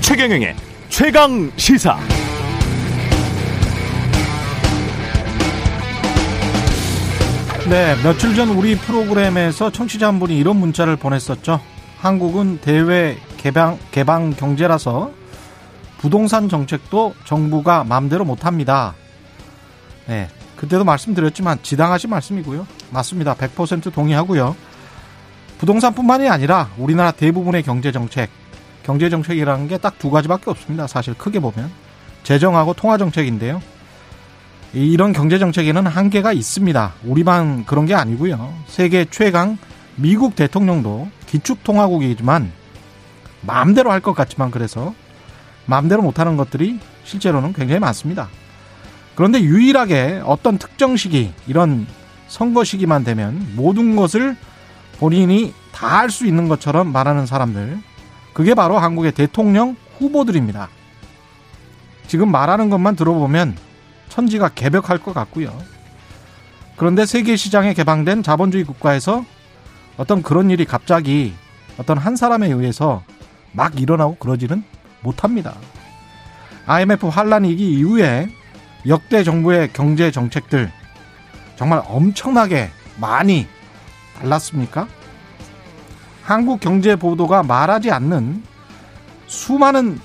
최경영의 최강 시사. 네, 며칠 전 우리 프로그램에서 청취자 한 분이 이런 문자를 보냈었죠. 한국은 대외 개방, 개방 경제라서 부동산 정책도 정부가 마음대로 못합니다. 네, 그때도 말씀드렸지만 지당하신 말씀이고요. 맞습니다. 100% 동의하고요. 부동산뿐만이 아니라 우리나라 대부분의 경제 정책, 경제 정책이라는 게 딱 두 가지밖에 없습니다. 사실 크게 보면 재정하고 통화 정책인데요. 이런 경제 정책에는 한계가 있습니다. 우리만 그런 게 아니고요. 세계 최강 미국 대통령도 기축 통화국이지만 마음대로 할 것 같지만 그래서 마음대로 못하는 것들이 실제로는 굉장히 많습니다. 그런데 유일하게 어떤 특정 시기 이런 선거 시기만 되면 모든 것을 본인이 다 할 수 있는 것처럼 말하는 사람들 그게 바로 한국의 대통령 후보들입니다. 지금 말하는 것만 들어보면 천지가 개벽할 것 같고요. 그런데 세계 시장에 개방된 자본주의 국가에서 어떤 그런 일이 갑자기 어떤 한 사람에 의해서 막 일어나고 그러지는 못합니다. IMF 환란 위기 이후에 역대 정부의 경제 정책들 정말 엄청나게 많이 달랐습니까? 한국 경제 보도가 말하지 않는 수많은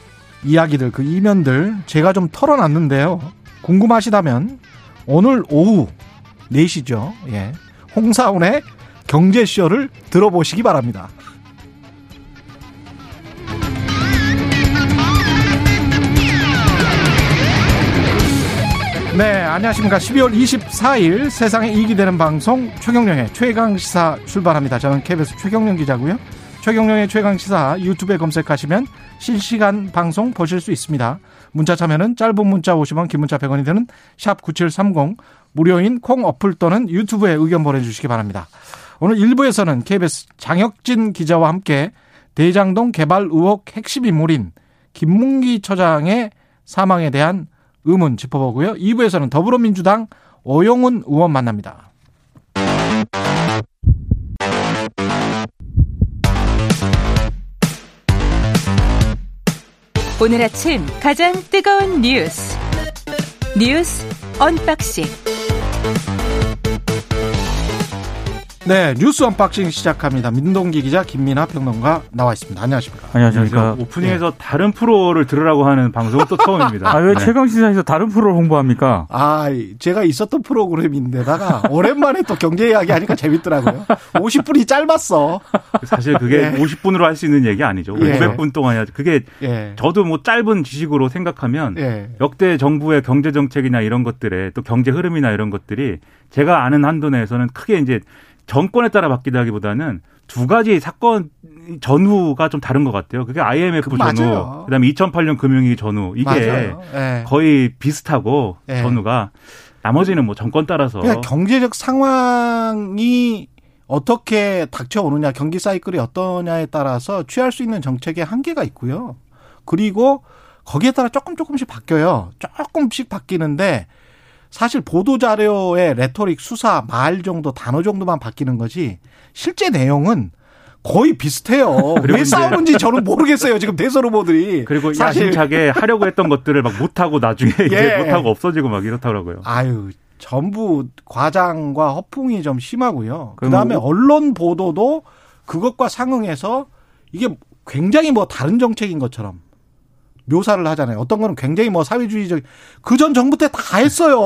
이야기들, 그 이면들 제가 좀 털어놨는데요. 궁금하시다면 오늘 오후 4시죠. 예. 홍사운의 경제쇼를 들어보시기 바랍니다. 네, 안녕하십니까. 12월 24일 세상에 이익이 되는 방송 최경령의 최강시사 출발합니다. 저는 KBS 최경령 기자고요. 최경령의 최강시사 유튜브에 검색하시면 실시간 방송 보실 수 있습니다. 문자 참여는 짧은 문자 50원, 긴 문자 100원이 드는 샵 9730, 무료인 콩 어플 또는 유튜브에 의견 보내주시기 바랍니다. 오늘 1부에서는 KBS 장혁진 기자와 함께 대장동 개발 의혹 핵심 인물인 김문기 처장의 사망에 대한 의문 짚어보고요. 2부에서는 더불어민주당 오영훈 의원 만납니다. 오늘 아침 가장 뜨거운 뉴스 뉴스 unboxing 네, 뉴스 unboxing 시작합니다. 민동기 기자, 김민아 평론가 나와 있습니다. 안녕하십니까? 안녕하십니까? 오프닝에서 네. 다른 프로를 들으라고 하는 방송은 또 처음입니다. 아, 왜 네. 최강 시사에서 다른 프로를 홍보합니까? 아, 제가 있었던 프로그램인데다가 오랜만에 또 경제 이야기 하니까 재밌더라고요. 50분이 짧았어. 사실 그게 네. 50분으로 할 수 있는 얘기 아니죠. 예. 500분 동안 해야지. 그게 예. 저도 뭐 짧은 지식으로 생각하면 예. 역대 정부의 경제 정책이나 이런 것들에 또 경제 흐름이나 이런 것들이 제가 아는 한도 내에서는 크게 이제 정권에 따라 바뀌다기보다는 두 가지 사건 전후가 좀 다른 것 같아요. 그게 IMF 그, 전후, 맞아요. 그다음에 2008년 금융위기 전후 이게 네. 거의 비슷하고 네. 전후가 나머지는 뭐 정권 따라서 그러니까 경제적 상황이 어떻게 닥쳐오느냐, 경기 사이클이 어떠냐에 따라서 취할 수 있는 정책의 한계가 있고요. 그리고 거기에 따라 조금 조금씩 바뀌어요. 조금씩 바뀌는데 사실 보도 자료의 rhetoric, 수사, 말 정도, 단어 정도만 바뀌는 거지 실제 내용은 거의 비슷해요. 왜 싸우는지 저는 모르겠어요. 지금 대선 후보들이. 그리고 사실 야심차게 하려고 했던 것들을 막 못하고 나중에 예. 이제 못하고 없어지고 막 이렇더라고요. 아유, 전부 과장과 허풍이 좀 심하고요. 그 다음에 언론 보도도 그것과 상응해서 이게 굉장히 뭐 다른 정책인 것처럼 묘사를 하잖아요. 어떤 거는 굉장히 뭐 사회주의적 그 전 정부 때 다 했어요.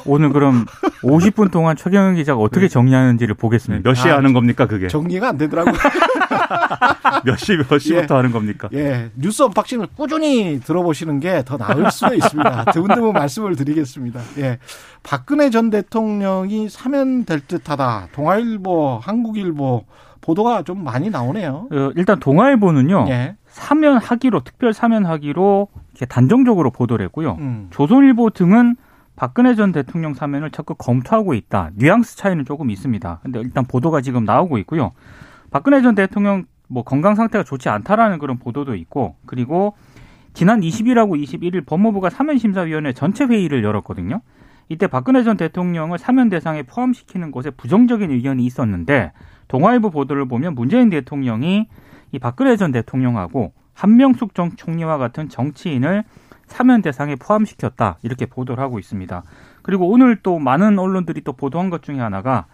오늘 그럼 50분 동안 최경영 기자가 어떻게 네. 정리하는지를 보겠습니다. 몇 시에 아, 하는 겁니까 그게? 정리가 안 되더라고요. 몇 시, 몇 시부터 예. 하는 겁니까? 예. 뉴스 언박싱을 꾸준히 들어보시는 게 더 나을 수도 있습니다. 드문드문 말씀을 드리겠습니다. 예. 박근혜 전 대통령이 사면될 듯 하다. 동아일보, 한국일보 보도가 좀 많이 나오네요. 어, 일단 동아일보는요. 예. 사면하기로 특별 사면하기로 이렇게 단정적으로 보도를 했고요. 음. 조선일보 등은 박근혜 전 대통령 사면을 적극 검토하고 있다. 뉘앙스 차이는 조금 있습니다. 근데 일단 보도가 지금 나오고 있고요. 박근혜 전 대통령 뭐 건강 상태가 좋지 않다라는 그런 보도도 있고 그리고 지난 20일하고 21일 법무부가 사면심사위원회 전체 회의를 열었거든요. 이때 박근혜 전 대통령을 사면 대상에 포함시키는 것에 부정적인 의견이 있었는데 동아일보 보도를 보면 문재인 대통령이 이 박근혜 전 대통령하고 한명숙 전 총리와 같은 정치인을 사면 대상에 포함시켰다 이렇게 보도를 하고 있습니다. 그리고 오늘 또 많은 언론들이 또 보도한 것 중에 하나가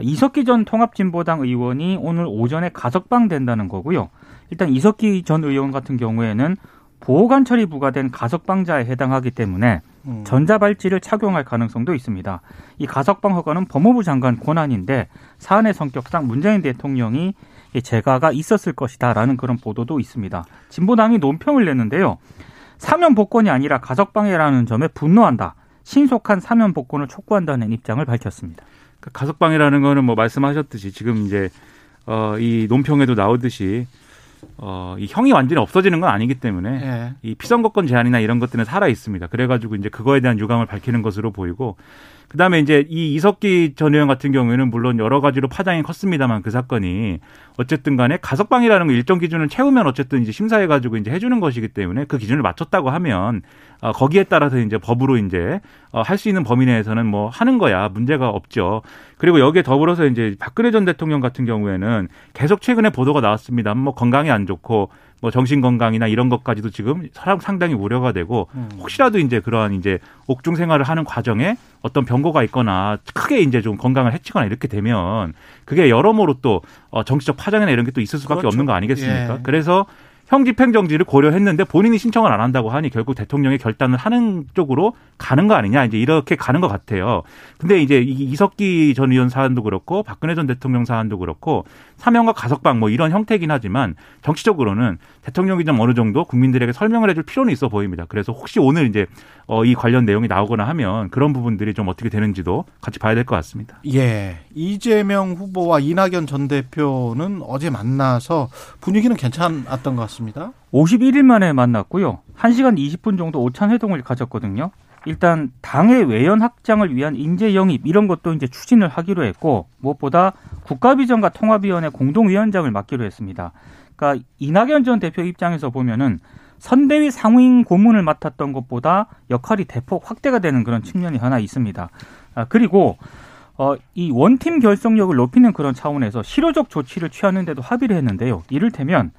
이석기 전 통합진보당 의원이 오늘 오전에 가석방 된다는 거고요. 일단 이석기 전 의원 같은 경우에는 보호관찰이 부과된 가석방자에 해당하기 때문에 음. 전자발찌를 착용할 가능성도 있습니다. 이 가석방 허가는 법무부 장관 권한인데 사안의 성격상 문재인 대통령이 재가가 있었을 것이다라는 그런 보도도 있습니다. 진보당이 논평을 냈는데요. 사면 복권이 아니라 가석 방해라는 점에 분노한다. 신속한 사면 복권을 촉구한다는 입장을 밝혔습니다. 그 가석방이라는 거는 뭐 말씀하셨듯이 지금 이제 어, 이 논평에도 나오듯이 어, 이 형이 완전히 없어지는 건 아니기 때문에 예. 이 피선거권 제한이나 이런 것들은 살아 있습니다. 그래가지고 이제 그거에 대한 유감을 밝히는 것으로 보이고 그다음에 이제 이 이석기 전 의원 같은 경우에는 물론 여러 가지로 파장이 컸습니다만 그 사건이 어쨌든 간에 가석방이라는 거 일정 기준을 채우면 어쨌든 이제 심사해 가지고 이제 해 주는 것이기 때문에 그 기준을 맞췄다고 하면 어, 거기에 따라서 이제 법으로 이제 어, 할수 있는 범위 내에서는 뭐 하는 거야 문제가 없죠. 그리고 여기에 더불어서 이제 박근혜 전 대통령 같은 경우에는 계속 최근에 보도가 나왔습니다. 뭐 건강이 안 좋고 뭐 정신 건강이나 이런 것까지도 지금 상당히 우려가 되고 음. 혹시라도 이제 그러한 이제 옥중 생활을 하는 과정에 어떤 병고가 있거나 크게 이제 좀 건강을 해치거나 이렇게 되면 그게 여러모로 또 어, 정치적 파장이나 이런 게 또 있을 수밖에 그렇죠. 없는 거 아니겠습니까? 예. 그래서 형집행정지를 고려했는데 본인이 신청을 안 한다고 하니 결국 대통령의 결단을 하는 쪽으로 가는 거 아니냐 이제 이렇게 가는 것 같아요. 근데 이제 이석기 전 의원 사안도 그렇고 박근혜 전 대통령 사안도 그렇고 사면과 가석방 뭐 이런 형태긴 하지만 정치적으로는 대통령이 좀 어느 정도 국민들에게 설명을 해줄 필요는 있어 보입니다. 그래서 혹시 오늘 이제 어, 이 관련 내용이 나오거나 하면 그런 부분들이 좀 어떻게 되는지도 같이 봐야 될 것 같습니다. 예. 이재명 후보와 이낙연 전 대표는 어제 만나서 분위기는 괜찮았던 것 같습니다. 51일 만에 만났고요. 1시간 20분 정도 오찬 회동을 가졌거든요. 일단 당의 외연 확장을 위한 인재 영입 이런 것도 이제 추진을 하기로 했고 무엇보다 국가비전과 통합위원회 공동위원장을 맡기로 했습니다. 그러니까 이낙연 전 대표 입장에서 보면은 선대위 상임 고문을 맡았던 것보다 역할이 대폭 확대가 되는 그런 측면이 하나 있습니다. 아, 그리고 어, 이 원팀 결속력을 높이는 그런 차원에서 실효적 조치를 취하는데도 합의를 했는데요. 이를테면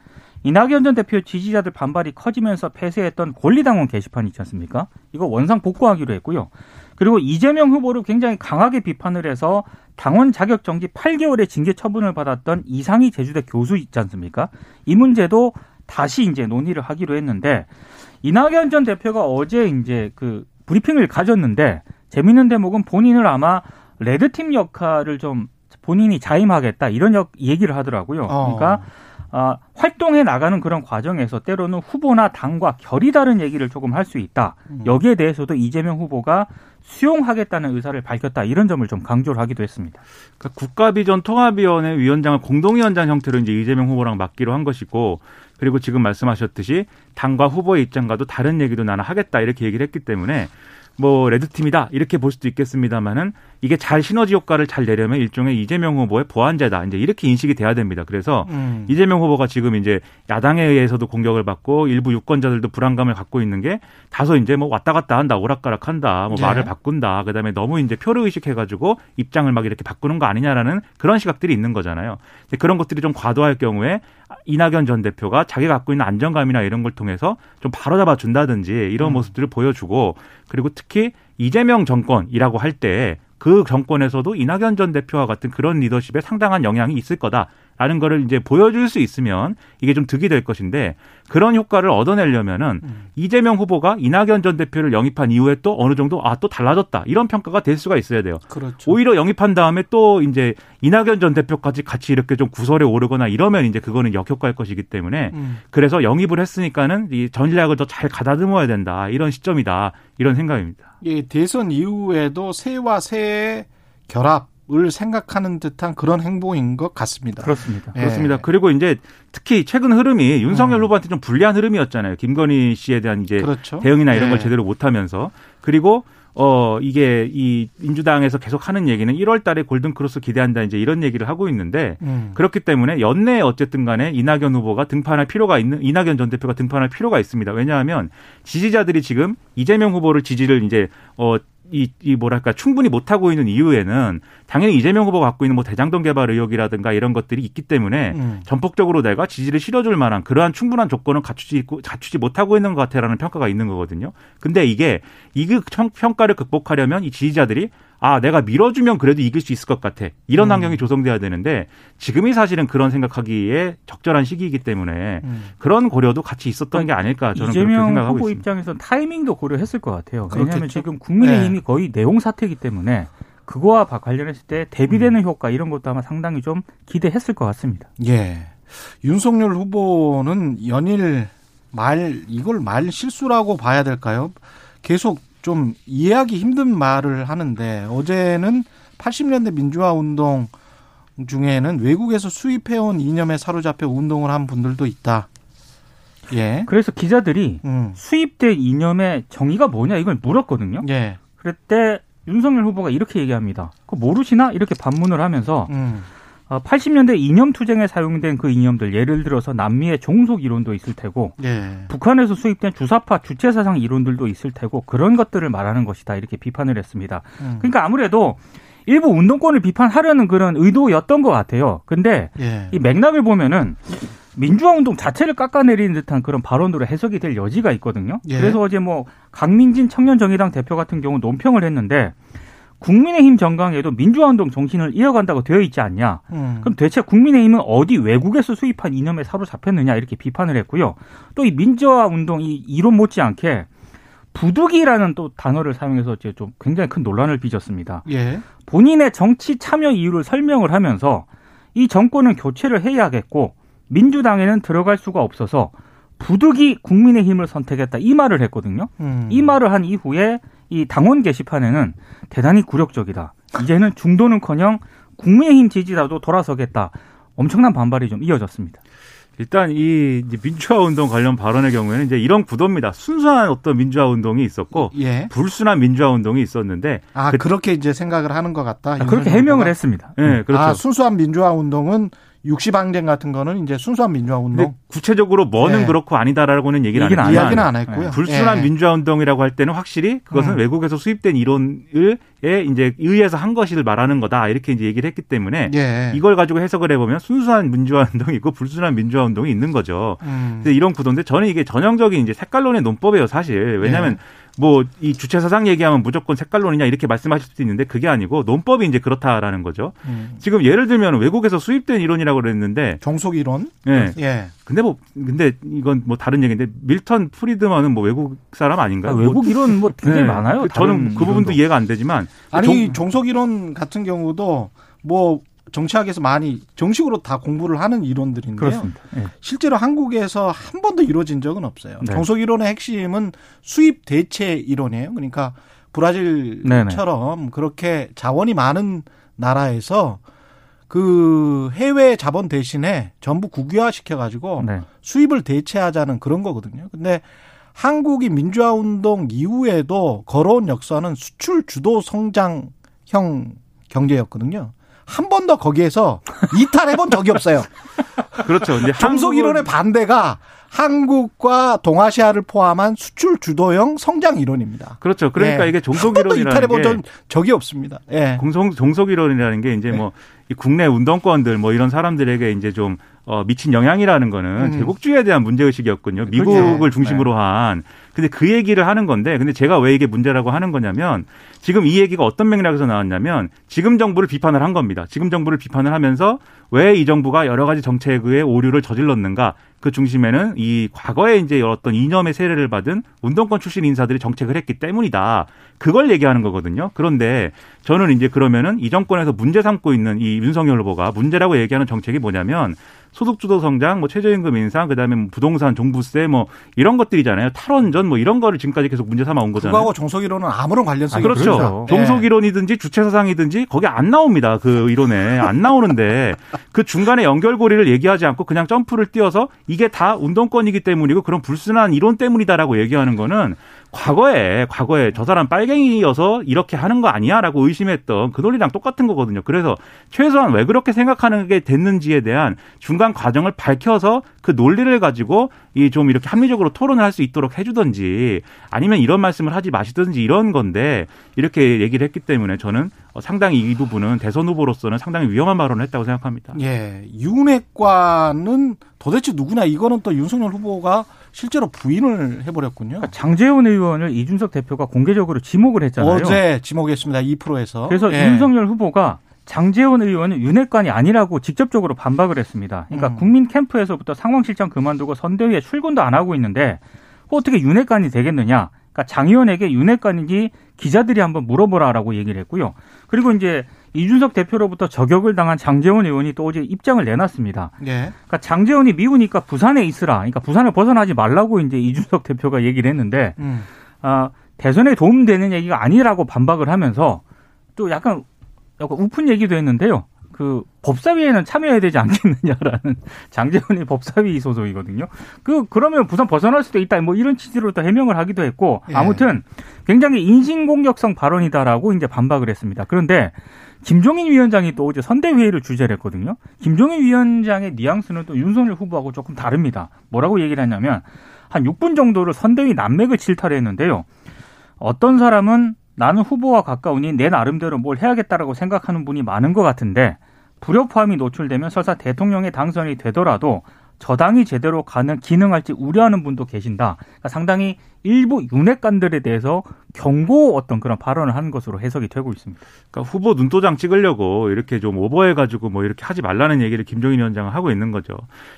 이낙연 전 대표 지지자들 반발이 커지면서 폐쇄했던 권리당원 게시판 있지 않습니까? 이거 원상 복구하기로 했고요. 그리고 이재명 후보를 굉장히 강하게 비판을 해서 당원 자격 정지 8개월의 징계 처분을 받았던 이상희 제주대 교수 있지 않습니까? 이 문제도 다시 이제 논의를 하기로 했는데 이낙연 전 대표가 어제 이제 그 브리핑을 가졌는데 재밌는 대목은 본인을 아마 레드팀 역할을 좀 본인이 자임하겠다 이런 역, 얘기를 하더라고요. 어. 그러니까 어, 활동해 나가는 그런 과정에서 때로는 후보나 당과 결이 다른 얘기를 조금 할 수 있다. 음. 여기에 대해서도 이재명 후보가 수용하겠다는 의사를 밝혔다. 이런 점을 좀 강조를 하기도 했습니다. 그러니까 국가비전 통합위원회 위원장을 공동위원장 형태로 이제 이재명 후보랑 맡기로 한 것이고 그리고 지금 말씀하셨듯이 당과 후보의 입장과도 다른 얘기도 나는 하겠다 이렇게 얘기를 했기 때문에 뭐 레드팀이다 이렇게 볼 수도 있겠습니다만은 이게 잘 시너지 효과를 잘 내려면 일종의 이재명 후보의 보완제다 이제 이렇게 인식이 돼야 됩니다. 그래서 음. 이재명 후보가 지금 이제 야당에 의해서도 공격을 받고 일부 유권자들도 불안감을 갖고 있는 게 다소 이제 뭐 왔다 갔다 한다 오락가락 한다 뭐 네. 말을 바꾼다 그다음에 너무 이제 표를 의식해가지고 입장을 막 이렇게 바꾸는 거 아니냐라는 그런 시각들이 있는 거잖아요. 그런 것들이 좀 과도할 경우에 이낙연 전 대표가 자기가 갖고 있는 안정감이나 이런 걸 통해서 좀 바로잡아 준다든지 이런 음. 모습들을 보여주고 그리고 특히 이재명 정권이라고 할 때 그 정권에서도 이낙연 전 대표와 같은 그런 리더십에 상당한 영향이 있을 거다. 라는 거를 이제 보여줄 수 있으면 이게 좀 득이 될 것인데 그런 효과를 얻어내려면은 음. 이재명 후보가 이낙연 전 대표를 영입한 이후에 또 어느 정도 아 또 달라졌다 이런 평가가 될 수가 있어야 돼요. 그렇죠. 오히려 영입한 다음에 또 이제 이낙연 전 대표까지 같이 이렇게 좀 구설에 오르거나 이러면 이제 그거는 역효과일 것이기 때문에 음. 그래서 영입을 했으니까는 이 전략을 더 잘 가다듬어야 된다 이런 시점이다 이런 생각입니다. 예, 대선 이후에도 새와 새의 결합 을 생각하는 듯한 그런 행보인 것 같습니다. 그렇습니다. 예. 그렇습니다. 그리고 이제 특히 최근 흐름이 윤석열 음. 후보한테 좀 불리한 흐름이었잖아요. 김건희 씨에 대한 이제 그렇죠. 대응이나 이런 예. 걸 제대로 못하면서 그리고 어 이게 이 민주당에서 계속 하는 얘기는 1월 달에 골든 크로스 기대한다 이제 이런 얘기를 하고 있는데 음. 그렇기 때문에 연내에 어쨌든 간에 이낙연 후보가 등판할 필요가 있는 이낙연 전 대표가 등판할 필요가 있습니다. 왜냐하면 지지자들이 지금 이재명 후보를 지지를 이제 어 이, 이 뭐랄까 충분히 못 하고 있는 이유에는 당연히 이재명 후보가 갖고 있는 뭐 대장동 개발 의혹이라든가 이런 것들이 있기 때문에 음. 전폭적으로 내가 지지를 실어줄 만한 그러한 충분한 조건을 갖추지 갖추지 못하고 있는 것 같아라는 평가가 있는 거거든요. 근데 이게 이 평가를 극복하려면 이 지지자들이 아, 내가 밀어주면 그래도 이길 수 있을 것 같아. 이런 음. 환경이 조성돼야 되는데 지금이 사실은 그런 생각하기에 적절한 시기이기 때문에 음. 그런 고려도 같이 있었던 게 아닐까 저는 그렇게 생각하고 후보 있습니다. 입장에서 타이밍도 고려했을 것 같아요. 왜냐하면 지금 국민의힘이 네. 거의 내용 사태이기 때문에 그거와 관련했을 때 대비되는 음. 효과 이런 것도 아마 상당히 좀 기대했을 것 같습니다. 예. 윤석열 후보는 연일 말 이걸 말 실수라고 봐야 될까요? 계속 좀 이해하기 힘든 말을 하는데 어제는 80년대 민주화 운동 중에는 외국에서 수입해온 이념에 사로잡혀 운동을 한 분들도 있다. 예. 그래서 기자들이 음. 수입된 이념의 정의가 뭐냐 이걸 물었거든요. 예. 그때 윤석열 후보가 이렇게 얘기합니다. 그 모르시나? 이렇게 반문을 하면서 음. 80년대 어, 이념 투쟁에 사용된 그 이념들 예를 들어서 남미의 종속 이론도 있을 테고 예. 북한에서 수입된 주사파 주체 사상 이론들도 있을 테고 그런 것들을 말하는 것이다 이렇게 비판을 했습니다. 음. 그러니까 아무래도 일부 운동권을 비판하려는 그런 의도였던 것 같아요. 근데 예. 이 맥락을 보면은 민주화 운동 자체를 깎아내리는 듯한 그런 발언으로 해석이 될 여지가 있거든요. 예. 그래서 어제 뭐 강민진 청년정의당 대표 같은 경우 논평을 했는데 국민의힘 정강에도 민주화운동 정신을 이어간다고 되어 있지 않냐. 음. 그럼 대체 국민의힘은 어디 외국에서 수입한 이념에 사로잡혔느냐 이렇게 비판을 했고요. 또 이 민주화운동 이 이론 못지않게 부득이라는 또 단어를 사용해서 이제 좀 굉장히 큰 논란을 빚었습니다. 예. 본인의 정치 참여 이유를 설명을 하면서 이 정권은 교체를 해야겠고 민주당에는 들어갈 수가 없어서 부득이 국민의힘을 선택했다 이 말을 했거든요. 음. 이 말을 한 이후에 이 당원 게시판에는 대단히 굴욕적이다. 이제는 중도는커녕 국민의힘 지지자도 돌아서겠다. 엄청난 반발이 좀 이어졌습니다. 일단 이 민주화 운동 관련 발언의 경우에는 이제 이런 구도입니다. 순수한 어떤 민주화 운동이 있었고 예. 불순한 민주화 운동이 있었는데 아 그, 렇게 이제 생각을 하는 것 같다. 아, 그렇게 해명을 했습니다. 예, 네, 그렇죠. 아, 순수한 민주화 운동은 60항쟁 같은 거는 이제 순수한 민주화 운동. 구체적으로 뭐는 네. 그렇고 아니다라고는 얘기를 안 했고요. 이야기는 안 했고요. 네. 불순한 네. 민주화 운동이라고 할 때는 확실히 그것은 음. 외국에서 수입된 이론을 에 이제 의해서 한 것을 말하는 거다 이렇게 이제 얘기를 했기 때문에 예. 이걸 가지고 해석을 해보면 순수한 민주화 운동이 있고 불순한 민주화 운동이 있는 거죠. 음. 그래서 이런 구도인데 저는 이게 전형적인 이제 색깔론의 논법이에요 사실. 왜냐하면 예. 뭐 이 주체 사상 얘기하면 무조건 색깔론이냐 이렇게 말씀하실 수도 있는데 그게 아니고 논법이 이제 그렇다라는 거죠. 음. 지금 예를 들면 외국에서 수입된 이론이라고 그랬는데 종속 이론. 예. 예. 근데 뭐 근데 이건 뭐 다른 얘기인데 밀턴 프리드먼은 뭐 외국 사람 아닌가요? 아, 외국 뭐, 이론 뭐 되게 네. 많아요. 저는 그 부분도 이해가 안 되지만 아니 종, 종속 이론 같은 경우도 뭐 정치학에서 많이 정식으로 다 공부를 하는 이론들인데요. 그렇습니다. 네. 실제로 한국에서 한 번도 이루어진 적은 없어요. 네. 정속 이론의 핵심은 수입 대체 이론이에요. 그러니까 브라질처럼 네네. 그렇게 자원이 많은 나라에서 그 해외 자본 대신에 전부 국유화 시켜가지고 네. 수입을 대체하자는 그런 거거든요. 근데 한국이 민주화 운동 이후에도 걸어온 역사는 수출 주도 성장형 경제였거든요. 한 번도 거기에서 이탈해 본 적이 없어요. 그렇죠. 정속 이론의 반대가 한국과 동아시아를 포함한 수출 주도형 성장 이론입니다. 그렇죠. 그러니까 네. 이게 종속 이론이라는 게 적이 없습니다. 예. 공성 종속 이론이라는 게 이제 네. 뭐 국내 운동권들 뭐 이런 사람들에게 이제 좀 어, 미친 영향이라는 거는 음. 제국주의에 대한 문제의식이었군요. 미국을 그렇죠. 중심으로 네. 한. 근데 그 얘기를 하는 건데, 근데 제가 왜 이게 문제라고 하는 거냐면, 지금 이 얘기가 어떤 맥락에서 나왔냐면, 지금 정부를 비판을 한 겁니다. 지금 정부를 비판을 하면서 왜 이 정부가 여러 가지 정책의 오류를 저질렀는가. 그 중심에는 이 과거에 이제 어떤 이념의 세례를 받은 운동권 출신 인사들이 정책을 했기 때문이다. 그걸 얘기하는 거거든요. 그런데 저는 이제 그러면은 이 정권에서 문제 삼고 있는 이 윤석열 후보가 문제라고 얘기하는 정책이 뭐냐면 소득주도 성장, 뭐 최저임금 인상, 그다음에 뭐 부동산 종부세 뭐 이런 것들이잖아요. 탈원전 뭐 이런 거를 지금까지 계속 문제 삼아 온 거잖아요. 그거하고 정석이론은 아무런 관련성이 아, 그렇죠. 그렇죠. 정석이론이든지 주체사상이든지 거기 안 나옵니다. 그 이론에 안 나오는데 그 중간에 연결고리를 얘기하지 않고 그냥 점프를 띄어서 이게 다 운동권이기 때문이고 그런 불순한 이론 때문이다라고 얘기하는 거는 과거에 과거에 저 사람 빨갱이여서 이렇게 하는 거 아니야라고 의심했던 그 논리랑 똑같은 거거든요. 그래서 최소한 왜 그렇게 생각하는 게 됐는지에 대한 중간 과정을 밝혀서 그 논리를 가지고 이 좀 이렇게 합리적으로 토론을 할 수 있도록 해주든지 아니면 이런 말씀을 하지 마시든지 이런 건데 이렇게 얘기를 했기 때문에 저는 상당히 이 부분은 대선 후보로서는 상당히 위험한 발언을 했다고 생각합니다. 예, 윤핵관은 도대체 누구나 이거는 또 윤석열 후보가 실제로 부인을 해버렸군요. 그러니까 장재원 의원을 이준석 대표가 공개적으로 지목을 했잖아요. 어제 지목했습니다. 2%에서. 그래서 예. 윤석열 후보가 장재원 의원은 윤핵관이 아니라고 직접적으로 반박을 했습니다. 그러니까 음. 국민 캠프에서부터 상황실장 그만두고 선대위에 출근도 안 하고 있는데 어떻게 윤핵관이 되겠느냐? 그러니까 장 의원에게 윤핵관인지 기자들이 한번 물어보라라고 얘기를 했고요. 그리고 이제 이준석 대표로부터 저격을 당한 장재원 의원이 또 어제 입장을 내놨습니다. 네. 그러니까 장재원이 미우니까 부산에 있으라. 그러니까 부산을 벗어나지 말라고 이제 이준석 대표가 얘기를 했는데 음. 아, 대선에 도움되는 얘기가 아니라고 반박을 하면서 또 약간 약간 우픈 얘기도 했는데요. 그 법사위에는 참여해야 되지 않겠느냐라는 장재원이 법사위 소속이거든요. 그 그러면 부산 벗어날 수도 있다. 뭐 이런 취지로 또 해명을 하기도 했고 예. 아무튼 굉장히 인신공격성 발언이다라고 이제 반박을 했습니다. 그런데 김종인 위원장이 또 어제 선대회의를 주재를 했거든요. 김종인 위원장의 뉘앙스는 또 윤석열 후보하고 조금 다릅니다. 뭐라고 얘기를 했냐면 한 6분 정도를 선대위 난맥을 질타했는데요. 어떤 사람은 나는 후보와 가까우니 내 나름대로 뭘 해야겠다라고 생각하는 분이 많은 것 같은데 불협화음이 노출되면 설사 대통령의 당선이 되더라도 저당이 제대로 가능 기능할지 우려하는 분도 계신다. 그러니까 상당히 일부 윤핵관들에 대해서 경고 어떤 그런 발언을 하는 것으로 해석이 되고 있습니다. 그러니까 후보 눈도장 찍으려고 이렇게 좀 오버해 가지고 뭐 이렇게 하지 말라는 얘기를 김종인 위원장은 하고 있는 거죠.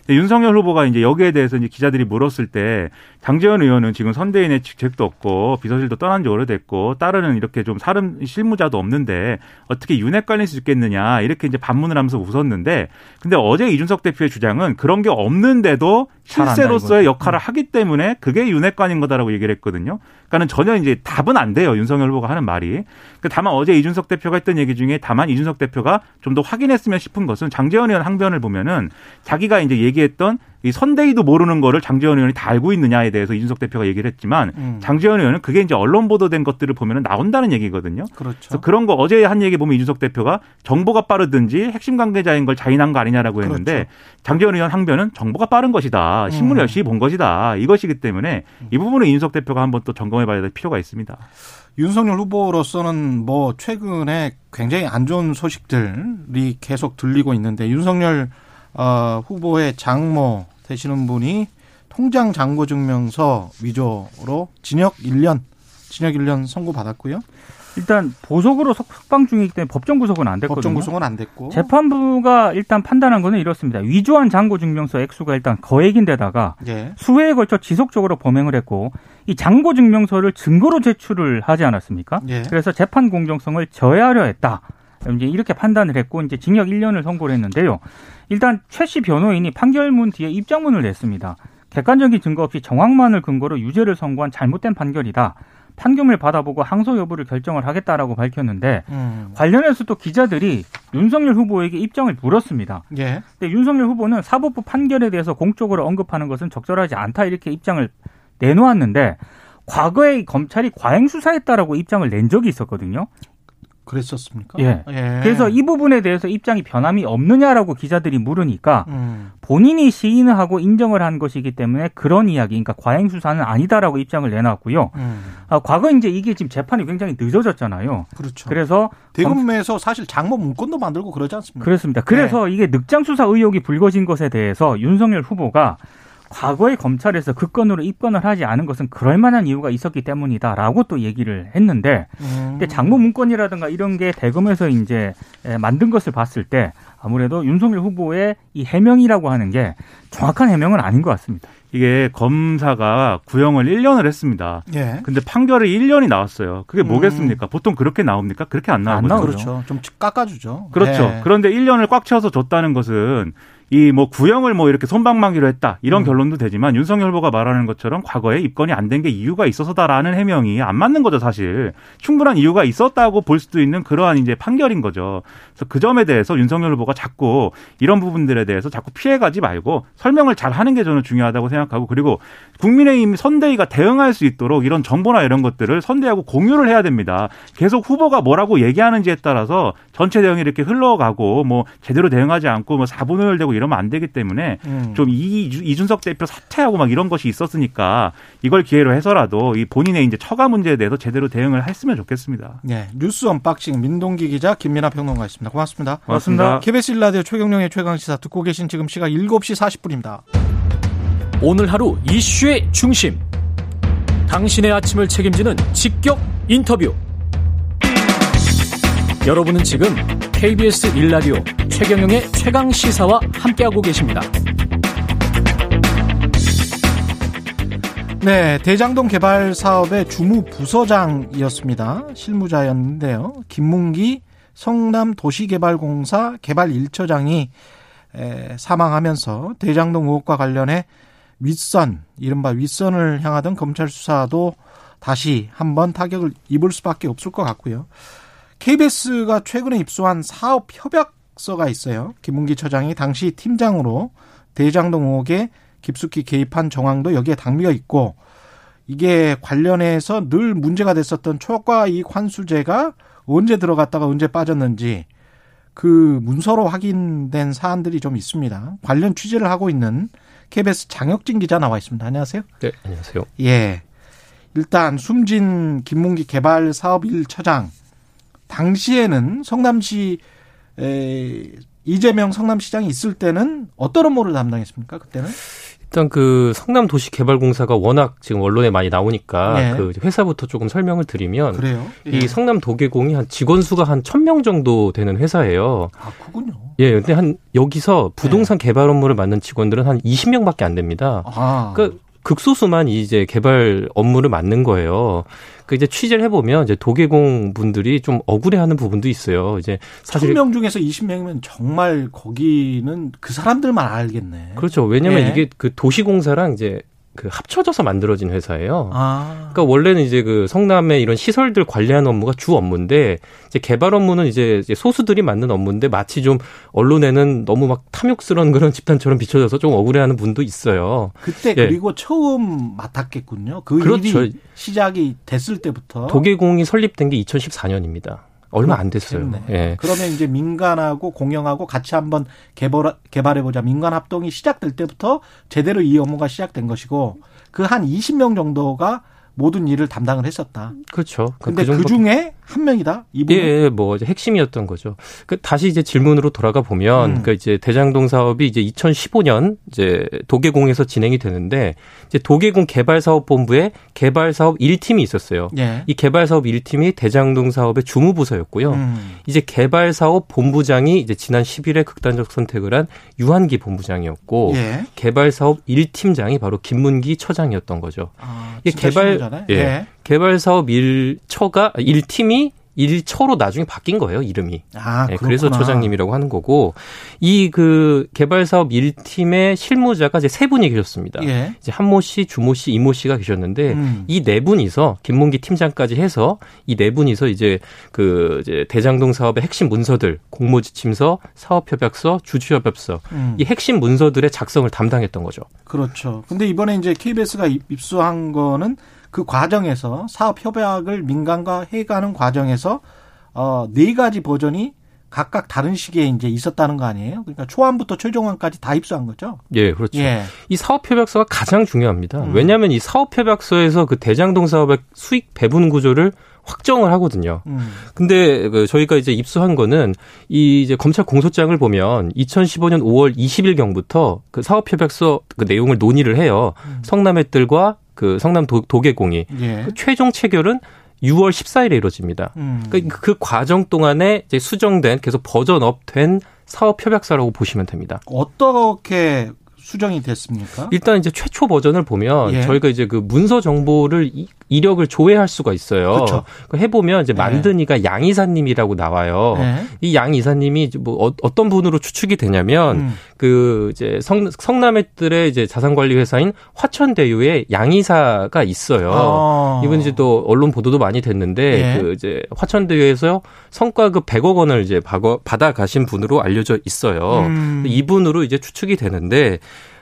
윤석열 후보가 이제 여기에 대해서 이제 기자들이 물었을 때 장재원 의원은 지금 선대인의 직책도 없고 비서실도 떠난 지 오래됐고 따르는 이렇게 좀 사름 실무자도 없는데 어떻게 윤핵관일 수 있겠느냐 이렇게 이제 반문을 하면서 웃었는데 근데 어제 이준석 대표의 주장은 그런 게 없는데도 실세로서의 역할을 하기 때문에 그게 윤핵관인 거다라고 얘기를 했거든요. 그러니까는 전혀 이제 답은 안 돼요. 윤석열 후보가 하는 말이. 그 다만 어제 이준석 대표가 했던 얘기 중에 다만 이준석 대표가 좀 더 확인했으면 싶은 것은 장재원 의원 항변을 보면은 자기가 이제 얘기했던 이 선대위도 모르는 거를 장재원 의원이 다 알고 있느냐에 대해서 이준석 대표가 얘기를 했지만 음. 장재원 의원은 그게 이제 언론 보도된 것들을 보면은 나온다는 얘기거든요. 그렇죠. 그래서 그런 거 어제 한 얘기 보면 이준석 대표가 정보가 빠르든지 핵심 관계자인 걸 자인한 거 아니냐라고 했는데 그렇죠. 장재원 의원 항변은 정보가 빠른 것이다. 신문 을 음. 열심히 본 것이다. 이것이기 때문에 이 부분은 이준석 대표가 한번 또 점검 해 봐야 될 필요가 있습니다. 윤석열 후보로서는 뭐 최근에 굉장히 안 좋은 소식들이 계속 들리고 있는데 윤석열 어, 후보의 장모 되시는 분이 통장 잔고 증명서 위조로 징역 1년, 징역 1년 선고 받았고요. 일단 보석으로 석방 중이기 때문에 법정 구속은 안 됐거든요. 법정 구속은 안 됐고 재판부가 일단 판단한 거는 이렇습니다. 위조한 잔고 증명서 액수가 일단 거액인데다가 예. 수회에 걸쳐 지속적으로 범행을 했고 이 잔고 증명서를 증거로 제출을 하지 않았습니까? 예. 그래서 재판 공정성을 저해하려 했다. 이제 이렇게 판단을 했고 이제 징역 1년을 선고를 했는데요. 일단 최 씨 변호인이 판결문 뒤에 입장문을 냈습니다. 객관적인 증거 없이 정황만을 근거로 유죄를 선고한 잘못된 판결이다. 판결을 받아보고 항소 여부를 결정을 하겠다라고 밝혔는데 음. 관련해서 또 기자들이 윤석열 후보에게 입장을 물었습니다. 예. 근데 윤석열 후보는 사법부 판결에 대해서 공적으로 언급하는 것은 적절하지 않다 이렇게 입장을 내놓았는데 과거에 검찰이 과잉 수사했다라고 입장을 낸 적이 있었거든요. 그랬었습니까? 예. 예. 그래서 이 부분에 대해서 입장이 변함이 없느냐라고 기자들이 물으니까 음. 본인이 시인을 하고 인정을 한 것이기 때문에 그런 이야기, 그러니까 과잉 수사는 아니다라고 입장을 내놨고요. 음. 아, 과거 이제 이게 지금 재판이 굉장히 늦어졌잖아요. 그렇죠. 그래서 대검에서 사실 장모 문건도 만들고 그러지 않습니까? 그렇습니다. 그래서 네. 이게 늑장 수사 의혹이 불거진 것에 대해서 윤석열 후보가 과거에 검찰에서 그 건으로 입건을 하지 않은 것은 그럴 만한 이유가 있었기 때문이다라고 또 얘기를 했는데 음. 근데 장모 문건이라든가 이런 게 대검에서 이제 만든 것을 봤을 때 아무래도 윤석열 후보의 이 해명이라고 하는 게 정확한 해명은 아닌 것 같습니다. 이게 검사가 구형을 1년을 했습니다. 예. 근데 판결이 1년이 나왔어요. 그게 뭐겠습니까? 음. 보통 그렇게 나옵니까? 그렇게 안 나오거든요. 그렇죠. 좀 깎아주죠. 그렇죠. 예. 그런데 1년을 꽉 채워서 줬다는 것은 이 뭐 구형을 뭐 이렇게 손방망이로 했다 이런 음. 결론도 되지만 윤석열 후보가 말하는 것처럼 과거에 입건이 안 된 게 이유가 있어서다라는 해명이 안 맞는 거죠 사실 충분한 이유가 있었다고 볼 수도 있는 그러한 이제 판결인 거죠. 그래서 그 점에 대해서 윤석열 후보가 자꾸 이런 부분들에 대해서 자꾸 피해가지 말고 설명을 잘 하는 게 저는 중요하다고 생각하고 그리고 국민의힘 선대위가 대응할 수 있도록 이런 정보나 이런 것들을 선대하고 공유를 해야 됩니다. 계속 후보가 뭐라고 얘기하는지에 따라서 전체 대응이 이렇게 흘러가고 뭐 제대로 대응하지 않고 뭐 사분을 되고 이러면 안 되기 때문에 음. 좀 이, 이준석 대표 사퇴하고 막 이런 것이 있었으니까 이걸 기회로 해서라도 이 본인의 이제 처가 문제에 대해서 제대로 대응을 했으면 좋겠습니다. 네. 뉴스 언박싱 민동기 기자 김민아 평론가였습니다. 고맙습니다. 고맙습니다. KBS 일라디오 최경영의 최강시사 듣고 계신 지금 시각 7시 40분입니다. 오늘 하루 이슈의 중심. 당신의 아침을 책임지는 직격 인터뷰. 여러분은 지금 KBS 일라디오 최경영의 최강 시사와 함께하고 계십니다. 네, 대장동 개발 사업의 주무 부서장이었습니다. 실무자였는데요. 김문기 성남 도시개발공사 개발 1처장이 사망하면서 대장동 의혹과 관련해 윗선, 이른바 윗선을 향하던 검찰 수사도 다시 한번 타격을 입을 수밖에 없을 것 같고요. KBS가 최근에 입수한 사업 협약서가 있어요. 김문기 처장이 당시 팀장으로 대장동 의혹에 깊숙이 개입한 정황도 여기에 담겨 있고 이게 관련해서 늘 문제가 됐었던 초과 이익 환수제가 언제 들어갔다가 언제 빠졌는지 그 문서로 확인된 사안들이 좀 있습니다. 관련 취재를 하고 있는 KBS 장혁진 기자 나와 있습니다. 안녕하세요. 네, 안녕하세요. 예. 일단 숨진 김문기 개발 사업 1처장 당시에는 성남시 에, 이재명 성남시장이 있을 때는 어떤 업무를 담당했습니까? 그때는? 일단 그 성남 도시 개발 공사가 워낙 지금 언론에 많이 나오니까 네. 그 회사부터 조금 설명을 드리면 그래요? 예. 이 성남 도계공이 한 직원 수가 한 천 명 정도 되는 회사예요. 아, 그군요. 예, 근데 한 여기서 부동산 네. 개발 업무를 맡는 직원들은 한 20명밖에 안 됩니다. 아. 그러니까 극소수만 이제 개발 업무를 맡는 거예요. 그 이제 취재를 해보면 이제 도계공 분들이 좀 억울해하는 부분도 있어요. 이제 사실 1000명 중에서 20명이면 정말 거기는 그 사람들만 알겠네. 그렇죠. 왜냐면 네. 이게 그 도시공사랑 이제 그 합쳐져서 만들어진 회사예요. 아. 그러니까 원래는 이제 그 성남의 이런 시설들 관리하는 업무가 주 업무인데 이제 개발 업무는 이제 소수들이 맡는 업무인데 마치 좀 언론에는 너무 막 탐욕스러운 그런 집단처럼 비춰져서 좀 억울해하는 분도 있어요. 그때 예. 그리고 처음 맡았겠군요. 그 그렇죠. 일이 시작이 됐을 때부터 도계공이 설립된 게 2014년입니다. 얼마 안 됐어요. 예. 그러면 이제 민간하고 공영하고 같이 한번 개발 개발해 보자. 민간 합동이 시작될 때부터 제대로 이 업무가 시작된 것이고 그 한 20명 정도가 모든 일을 담당을 했었다. 그렇죠. 근데 그, 그 중에 한 명이다. 이분 예, 예, 뭐 핵심이었던 거죠. 그 다시 이제 질문으로 돌아가 보면 음. 그 이제 대장동 사업이 이제 2015년 이제 도계공에서 진행이 되는데 이제 도계공 개발 사업 본부에 개발 사업 1팀이 있었어요. 예. 이 개발 사업 1팀이 대장동 사업의 주무 부서였고요. 음. 이제 개발 사업 본부장이 이제 지난 10일에 극단적 선택을 한 유한기 본부장이었고 예. 개발 사업 1팀장이 바로 김문기 처장이었던 거죠. 아, 예. 예. 개발 사업 1처가 1팀이 일처로 나중에 바뀐 거예요, 이름이. 아, 네, 그래서 처장님이라고 하는 거고 이 그 개발 사업 1팀의 실무자가 이제 세 분이 계셨습니다. 예. 이제 한모 씨, 주모 씨, 이모 씨가 계셨는데 음. 이네 분이서 김문기 팀장까지 해서 이 네 분이서 이제 그 이제 대장동 사업의 핵심 문서들, 공모 지침서, 사업 협약서, 주주 협약서 음. 이 핵심 문서들의 작성을 담당했던 거죠. 그렇죠. 근데 이번에 이제 KBS가 입수한 거는 그 과정에서 사업 협약을 민간과 해가는 과정에서 어, 네 가지 버전이 각각 다른 시기에 이제 있었다는 거 아니에요? 그러니까 초안부터 최종안까지 다 입수한 거죠? 예, 그렇죠. 예. 이 사업협약서가 가장 중요합니다. 음. 왜냐하면 이 사업협약서에서 그 대장동 사업의 수익 배분 구조를 확정을 하거든요. 음. 근데 그 저희가 이제 입수한 거는 이 이제 검찰 공소장을 보면 2015년 5월 20일 경부터 그 사업협약서 그 내용을 논의를 해요. 음. 성남의들과 그 성남 도, 계공이 예. 그 최종 체결은 6월 14일에 이루어집니다. 음. 그, 그 과정 동안에 이제 수정된 계속 버전업된 사업 협약서라고 보시면 됩니다. 어떻게 수정이 됐습니까? 일단 이제 최초 버전을 보면 예. 저희가 이제 그 문서 정보를 이력을 조회할 수가 있어요. 그렇죠. 해보면 이제 네. 만드니가 네. 양 이사님이라고 나와요. 네. 이양 이사님이 뭐 어, 어떤 분으로 추측이 되냐면 음. 그 이제 성, 성남의들의 이제 자산관리 회사인 화천대유의 양 이사가 있어요. 어. 이분 이제 또 언론 보도도 많이 됐는데 네. 그 이제 화천대유에서 성과급 100억 원을 이제 받아 가신 분으로 알려져 있어요. 음. 이분으로 이제 추측이 되는데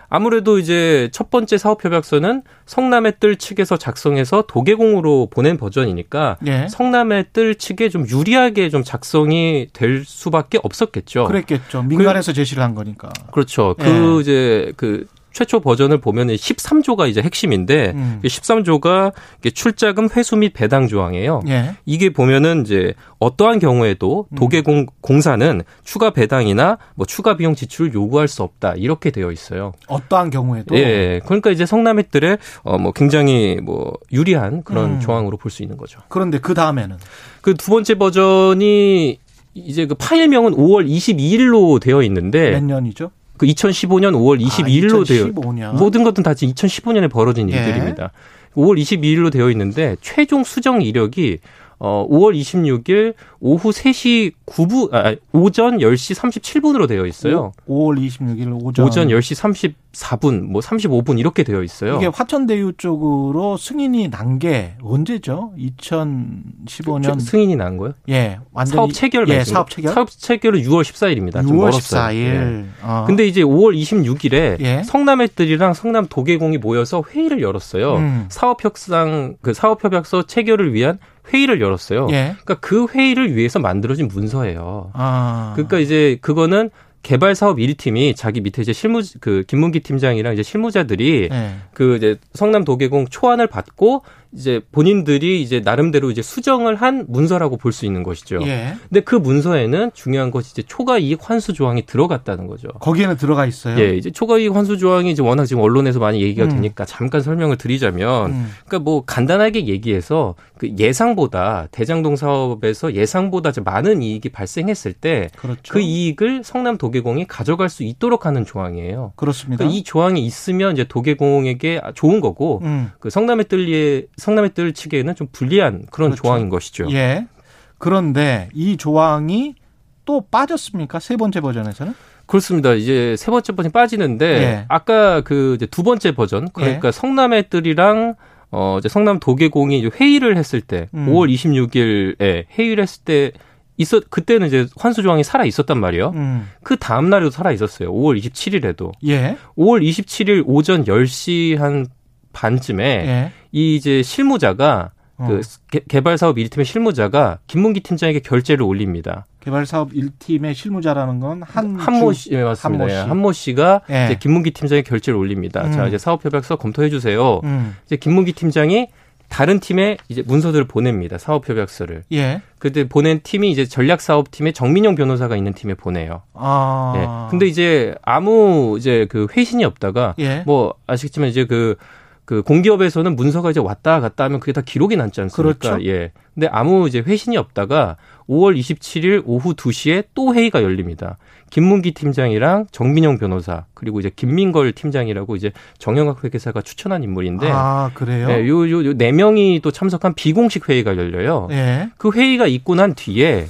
아무래도 이제 첫 번째 사업 협약서는 성남의 뜰 측에서 작성해서 도계공으로 보낸 버전이니까 예. 성남의 뜰 측에 좀 유리하게 좀 작성이 될 수밖에 없었겠죠. 그랬겠죠. 민간에서 그, 제시를 한 거니까. 그렇죠. 예. 그 이제 그 최초 버전을 보면 13조가 이제 핵심인데 음. 13조가 출자금 회수 및 배당 조항이에요. 예. 이게 보면은 이제 어떠한 경우에도 음. 도계 공 공사는 추가 배당이나 뭐 추가 비용 지출을 요구할 수 없다 이렇게 되어 있어요. 어떠한 경우에도. 예. 그러니까 이제 성남의들의 어뭐 굉장히 뭐 유리한 그런 음. 조항으로 볼 수 있는 거죠. 그런데 그 다음에는 그 두 번째 버전이 이제 그 파일명은 5월 22일로 되어 있는데 몇 년이죠? 그 2015년 5월 22일로 아, 되어 모든 것은 다 2015년에 벌어진 예. 일들입니다. 5월 22일로 되어 있는데 최종 수정 이력이 어 5월 26일 오후 3시 9분 아 오전 10시 37분으로 되어 있어요. 5, 월 26일 오전 오전 10시 34분 뭐 35분 이렇게 되어 있어요. 이게 화천대유 쪽으로 승인이 난 게 언제죠? 2015년 그, 승인이 난 거요? 예. 완전히 사업 체결 예, 사업 체결. 사업 체결은 6월 14일입니다. 6월 14일. 예. 어. 근데 이제 5월 26일에 예. 성남의들이랑 성남 도계공이 모여서 회의를 열었어요. 음. 사업 협상 그 사업 협약서 체결을 위한 회의를 열었어요. 예. 그러니까 그 회의를 위해서 만들어진 문서예요. 아. 그러니까 이제 그거는 개발 사업 1팀이 자기 밑에 이제 실무 그 김문기 팀장이랑 이제 실무자들이 네. 그 이제 성남 도계공 초안을 받고 이제 본인들이 이제 나름대로 이제 수정을 한 문서라고 볼 수 있는 것이죠. 예. 근데 그 문서에는 중요한 것이 이제 초과 이익 환수 조항이 들어갔다는 거죠. 거기에는 들어가 있어요. 예, 이제 초과 이익 환수 조항이 이제 워낙 지금 언론에서 많이 얘기가 음. 되니까 잠깐 설명을 드리자면 음. 그러니까 뭐 간단하게 얘기해서 그 예상보다 대장동 사업에서 예상보다 많은 이익이 발생했을 때그 그렇죠. 그 이익을 성남 도계공이 가져갈 수 있도록 하는 조항이에요. 그렇습니다. 그러니까 이 조항이 있으면 이제 도계공에게 좋은 거고 음. 그 성남의 뜰리에 성남의 뜰 측에는 좀 불리한 그런 그렇죠. 조항인 것이죠. 예. 그런데 이 조항이 또 빠졌습니까? 세 번째 버전에서는? 그렇습니다. 이제 세 번째 버전 빠지는데 예. 아까 그 두 번째 버전 그러니까 예. 성남의 뜰이랑 어 이제 성남 도계공이 이제 회의를 했을 때 음. 5월 26일에 회의를 했을 때 있었 그때는 이제 환수 조항이 살아 있었단 말이에요. 음. 그 다음 날에도 살아 있었어요. 5월 27일에도. 예. 5월 27일 오전 10시 한 반쯤에 예. 이 이제 실무자가 어. 그 개발 사업 1팀의 실무자가 김문기 팀장에게 결제를 올립니다. 개발 사업 1팀의 실무자라는 건 한 한모 씨 네, 맞습니다. 한모, 씨. 한모 씨가 예. 이제 김문기 팀장에 결제를 올립니다. 음. 자, 이제 사업 협약서 검토해 주세요. 음. 이제 김문기 팀장이 다른 팀에 이제 문서들을 보냅니다. 사업 협약서를. 예. 그때 보낸 팀이 이제 전략 사업 팀에 정민영 변호사가 있는 팀에 보내요. 아. 예. 근데 이제 아무 이제 그 회신이 없다가 예. 뭐 아시겠지만 이제 그 그 공기업에서는 문서가 이제 왔다 갔다 하면 그게 다 기록이 남지 않습니까? 그렇죠. 예. 근데 아무 이제 회신이 없다가 5월 27일 오후 2시에 또 회의가 열립니다. 김문기 팀장이랑 정민영 변호사 그리고 이제 김민걸 팀장이라고 이제 정영학 회계사가 추천한 인물인데 아 그래요? 예, 요요 네 명이 또 참석한 비공식 회의가 열려요. 예. 그 회의가 있고 난 뒤에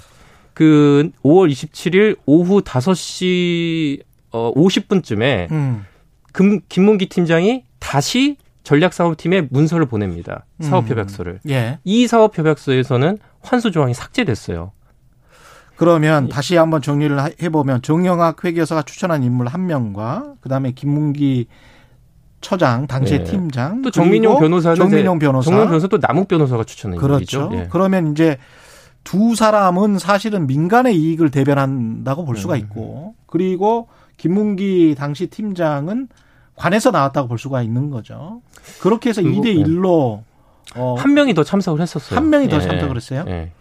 그 5월 27일 오후 5시 어 50분쯤에 음. 금, 김문기 팀장이 다시 전략사업팀에 문서를 보냅니다. 사업협약서를. 음. 예. 이 사업협약서에서는 환수 조항이 삭제됐어요. 그러면 다시 한번 정리를 해보면 정영학 회계사가 추천한 인물 한 명과 그다음에 김문기 처장 당시의 네. 팀장 또 정민용 변호사는 정민용 변호사 정민용 변호사 또 남욱 변호사가 추천한 그렇죠. 예. 그러면 이제 두 사람은 사실은 민간의 이익을 대변한다고 볼 수가 음. 있고 그리고 김문기 당시 팀장은 관에서 나왔다고 볼 수가 있는 거죠. 그렇게 해서 2대 1로 어, 한 명이 더 참석을 했었어요. 한 명이 더 예. 참석을 했어요? 예.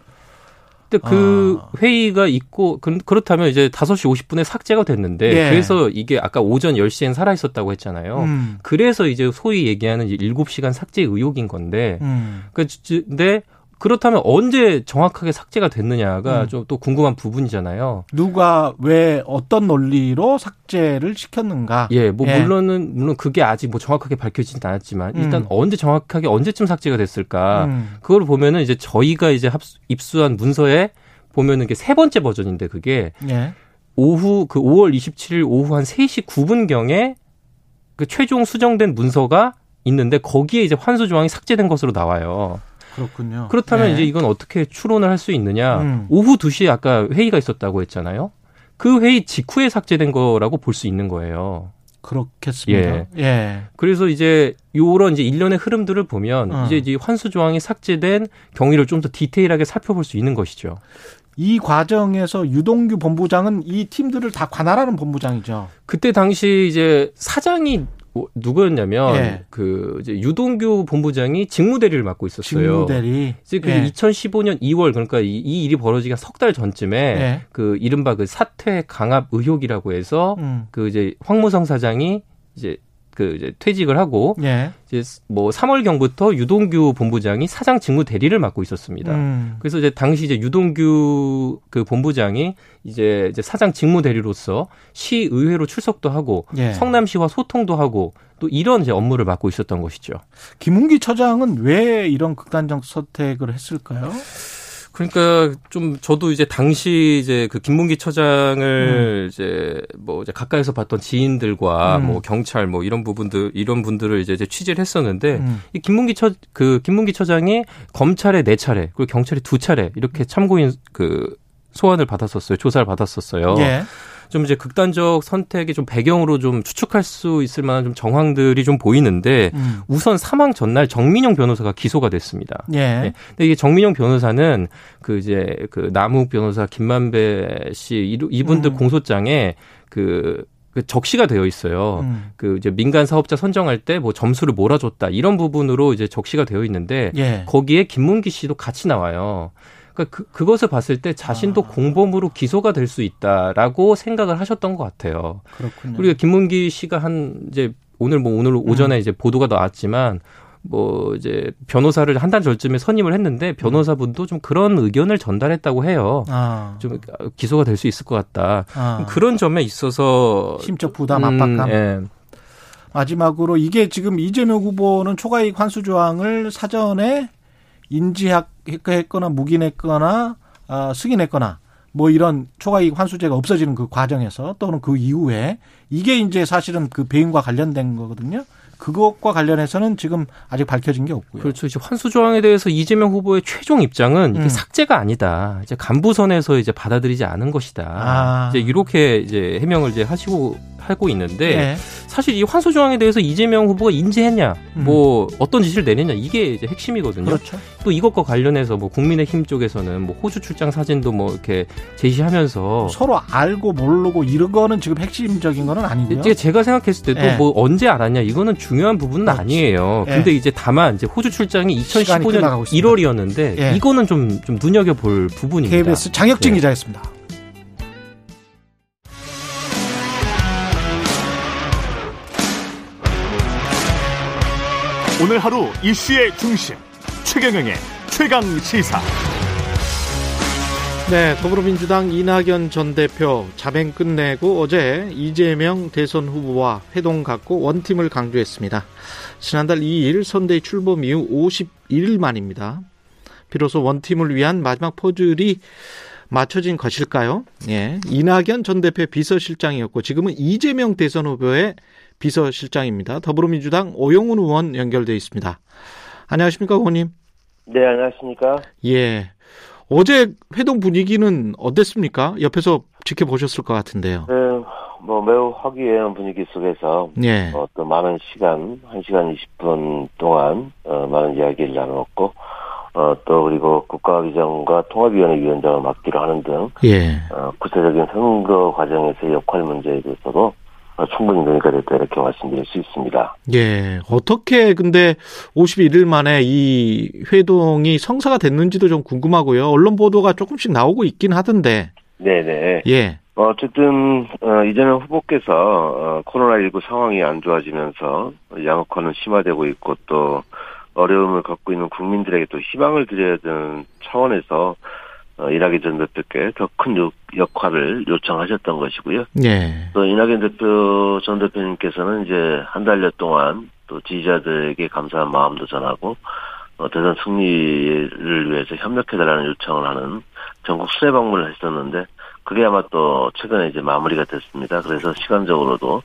근데 그 아. 회의가 있고 그, 그렇다면 이제 5시 50분에 삭제가 됐는데 예. 그래서 이게 아까 오전 10시엔 살아 있었다고 했잖아요. 음. 그래서 이제 소위 얘기하는 7시간 삭제 의혹인 건데 음. 그 근데 그렇다면 언제 정확하게 삭제가 됐느냐가 음. 좀또 궁금한 부분이잖아요. 누가 왜 어떤 논리로 삭제를 시켰는가? 예, 뭐 예. 물론은 물론 그게 아직 뭐 정확하게 밝혀지진 않았지만 음. 일단 언제 정확하게 언제쯤 삭제가 됐을까? 음. 그걸 보면은 이제 저희가 이제 합수, 입수한 문서에 보면은 이게 세 번째 버전인데 그게 예. 오후 그 5월 27일 오후 한 3시 9분 경에 그 최종 수정된 문서가 있는데 거기에 이제 환수 조항이 삭제된 것으로 나와요. 그렇군요. 그렇다면 네. 이제 이건 어떻게 추론을 할 수 있느냐? 음. 오후 2시에 아까 회의가 있었다고 했잖아요. 그 회의 직후에 삭제된 거라고 볼 수 있는 거예요. 그렇겠습니다. 예. 예. 그래서 이제 요런 이제 일련의 흐름들을 보면 어. 이제 이 환수 조항이 삭제된 경위를 좀 더 디테일하게 살펴볼 수 있는 것이죠. 이 과정에서 유동규 본부장은 이 팀들을 다 관할하는 본부장이죠. 그때 당시 이제 사장이 누구였냐면 예. 그 이제 유동규 본부장이 직무대리를 맡고 있었어요. 직무대리. 그 예. 2015년 2월 그러니까 이, 이 일이 벌어지기가 석달 전쯤에 예. 그 이른바 그 사퇴 강압 의혹이라고 해서 음. 그 이제 황무성 사장이 이제 그 이제 퇴직을 하고 예. 이제 뭐 3월 경부터 유동규 본부장이 사장 직무 대리를 맡고 있었습니다. 음. 그래서 이제 당시 이제 유동규 그 본부장이 이제 이제 사장 직무 대리로서 시 의회로 출석도 하고 예. 성남시와 소통도 하고 또 이런 이제 업무를 맡고 있었던 것이죠. 김웅기 처장은 왜 이런 극단적 선택을 했을까요? 그러니까 좀 저도 이제 당시 이제 그 김문기 처장을 음. 이제 뭐 이제 가까이서 봤던 지인들과 음. 뭐 경찰 뭐 이런 부분들 이런 분들을 이제, 이제 취재를 했었는데 음. 이 김문기 처 그 김문기 처장이 검찰에 네 차례 그리고 경찰에 두 차례 이렇게 참고인 그 소환을 받았었어요. 조사를 받았었어요. 예. 좀 이제 극단적 선택의 좀 배경으로 좀 추측할 수 있을 만한 좀 정황들이 좀 보이는데 음. 우선 사망 전날 정민용 변호사가 기소가 됐습니다. 예. 네. 근데 이게 정민용 변호사는 그 이제 그 남욱 변호사 김만배 씨 이분들 음. 공소장에 그, 그 적시가 되어 있어요. 음. 그 이제 민간 사업자 선정할 때 뭐 점수를 몰아줬다 이런 부분으로 이제 적시가 되어 있는데 예. 거기에 김문기 씨도 같이 나와요. 그러니까 그, 그것을 봤을 때 자신도 아. 공범으로 기소가 될 수 있다라고 생각을 하셨던 것 같아요. 그렇군요. 우리가 김문기 씨가 한 이제 오늘 뭐 오늘 오전에 음. 이제 보도가 나왔지만 뭐 이제 변호사를 한 달 전쯤에 선임을 했는데 변호사분도 좀 그런 의견을 전달했다고 해요. 아. 좀 기소가 될 수 있을 것 같다. 아. 그런 점에 있어서 심적 부담 압박감. 음, 예. 마지막으로 이게 지금 이재명 후보는 초과이익 환수 조항을 사전에 인지했거나 묵인했거나 어, 승인했거나 뭐 이런 초과이익 환수제가 없어지는 그 과정에서 또는 그 이후에 이게 이제 사실은 그 배임과 관련된 거거든요. 그것과 관련해서는 지금 아직 밝혀진 게 없고요. 그렇죠. 이제 환수 조항에 대해서 이재명 후보의 최종 입장은 이게 음. 삭제가 아니다. 이제 간부선에서 이제 받아들이지 않은 것이다. 아. 이제 이렇게 이제 해명을 이제 하시고 하고 있는데 네. 사실 이 환수 조항에 대해서 이재명 후보가 인지했냐, 음. 뭐 어떤 지시를 내렸냐 이게 이제 핵심이거든요. 그렇죠. 또 이것과 관련해서 뭐 국민의힘 쪽에서는 뭐 호주 출장 사진도 뭐 이렇게 제시하면서 서로 알고 모르고 이런 거는 지금 핵심적인 거는 아니고요. 제가 생각했을 때도 네. 뭐 언제 알았냐 이거는 중요한 부분은 그렇지. 아니에요. 네. 근데 이제 다만 이제 호주 출장이 2015년 1월이었는데 예. 이거는 좀 좀 눈여겨 볼 부분입니다. KBS 장혁진 네. 기자였습니다. 오늘 하루 이슈의 중심 최경영의 최강 시사. 네, 더불어민주당 이낙연 전 대표 잠행 끝내고 어제 이재명 대선 후보와 회동 갖고 one team을 강조했습니다. 지난달 2일 선대위 출범 이후 51일 만입니다. 비로소 one team을 위한 마지막 퍼즐이 맞춰진 것일까요? 예. 이낙연 전 대표 비서실장이었고 지금은 이재명 대선 후보의 비서실장입니다. 더불어민주당 오영훈 의원 연결돼 있습니다. 안녕하십니까, 의원님? 네, 안녕하십니까? 예. 어제 회동 분위기는 어땠습니까? 옆에서 지켜보셨을 것 같은데요. 네, 뭐 매우 화기애애한 분위기 속에서 예. 어, 또 많은 시간, 1시간 20분 동안 어, 많은 이야기를 나눴고 어, 또 그리고 국가기정과 통합위원회 위원장을 맡기로 하는 등 예. 어, 구체적인 선거 과정에서의 역할 문제에 대해서도 어, 충분히 논의가 됐다 이렇게 말씀드릴 수 있습니다. 예. 어떻게 근데 51일 만에 이 회동이 성사가 됐는지도 좀 궁금하고요. 언론 보도가 조금씩 나오고 있긴 하던데. 네네. 예. 어쨌든 어, 이재명 후보께서 어, 코로나19 상황이 안 좋아지면서 양극화는 심화되고 있고 또 어려움을 겪고 있는 국민들에게 또 희망을 드려야 되는 차원에서 어, 이낙연 전 대표께 더 큰 역할을 요청하셨던 것이고요. 네. 또 이낙연 대표 전 대표님께서는 이제 한 달여 동안 또 지지자들에게 감사한 마음도 전하고 어, 대선 승리를 위해서 협력해달라는 요청을 하는 전국 수해 방문을 했었는데 그게 아마 또 최근에 이제 마무리가 됐습니다. 그래서 시간적으로도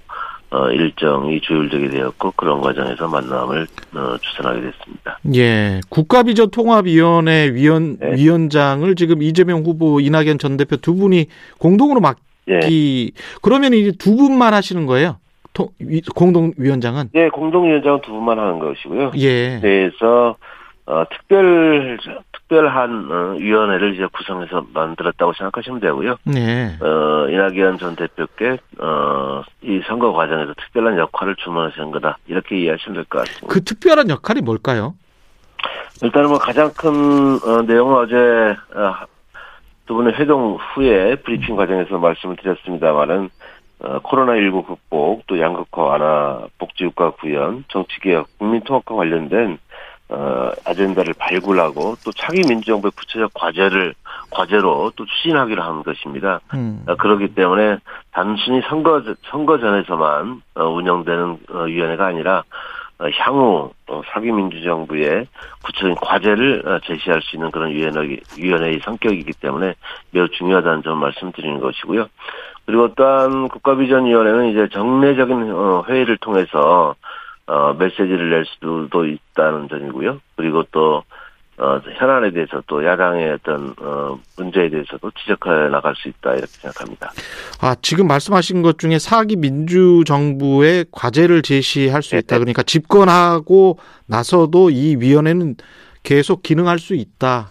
어, 일정이 조율되게 되었고 그런 과정에서 만남을 어, 주선하게 됐습니다. 예, 국가비전 통합위원회 위원 네. 위원장을 지금 이재명 후보, 이낙연 전 대표 두 분이 공동으로 맡기 예. 그러면 이제 두 분만 하시는 거예요? 공동위원장은? 예, 공동위원장은 두 분만 하는 것이고요. 예. 그래서 어, 특별 특별한 어, 위원회를 이제 구성해서 만들었다고 생각하시면 되고요. 네. 어, 이낙연 전 대표께 어, 이 선거 과정에서 특별한 역할을 주문하신 거다 이렇게 이해하시면 될 것 같습니다. 그 특별한 역할이 뭘까요? 일단은 뭐 가장 큰 어, 내용은 어제 어, 두 분의 회동 후에 브리핑 과정에서 말씀을 드렸습니다만은 어, 코로나19 극복, 또 양극화 완화, 복지국가 구현, 정치개혁, 국민통합과 관련된 어, 아젠다를 발굴하고 또 차기 민주정부의 구체적 과제를 과제로 또 추진하기로 한 것입니다. 음. 어, 그렇기 때문에 단순히 선거 선거 전에서만 어, 운영되는 어, 위원회가 아니라 어, 향후 어, 사기 민주정부의 구체적인 과제를 어, 제시할 수 있는 그런 위원회 위원회의 성격이기 때문에 매우 중요하다는 점 말씀드리는 것이고요. 그리고 또한 국가비전위원회는 이제 정례적인 어, 회의를 통해서 어, 메시지를 낼 수도 있다는 점이고요. 그리고 또 어, 현안에 대해서 또 야당의 어떤 어, 문제에 대해서도 지적해 나갈 수 있다 이렇게 생각합니다. 아 지금 말씀하신 것 중에 사기 민주 정부의 과제를 제시할 수 네, 있다. 네. 그러니까 집권하고 나서도 이 위원회는 계속 기능할 수 있다.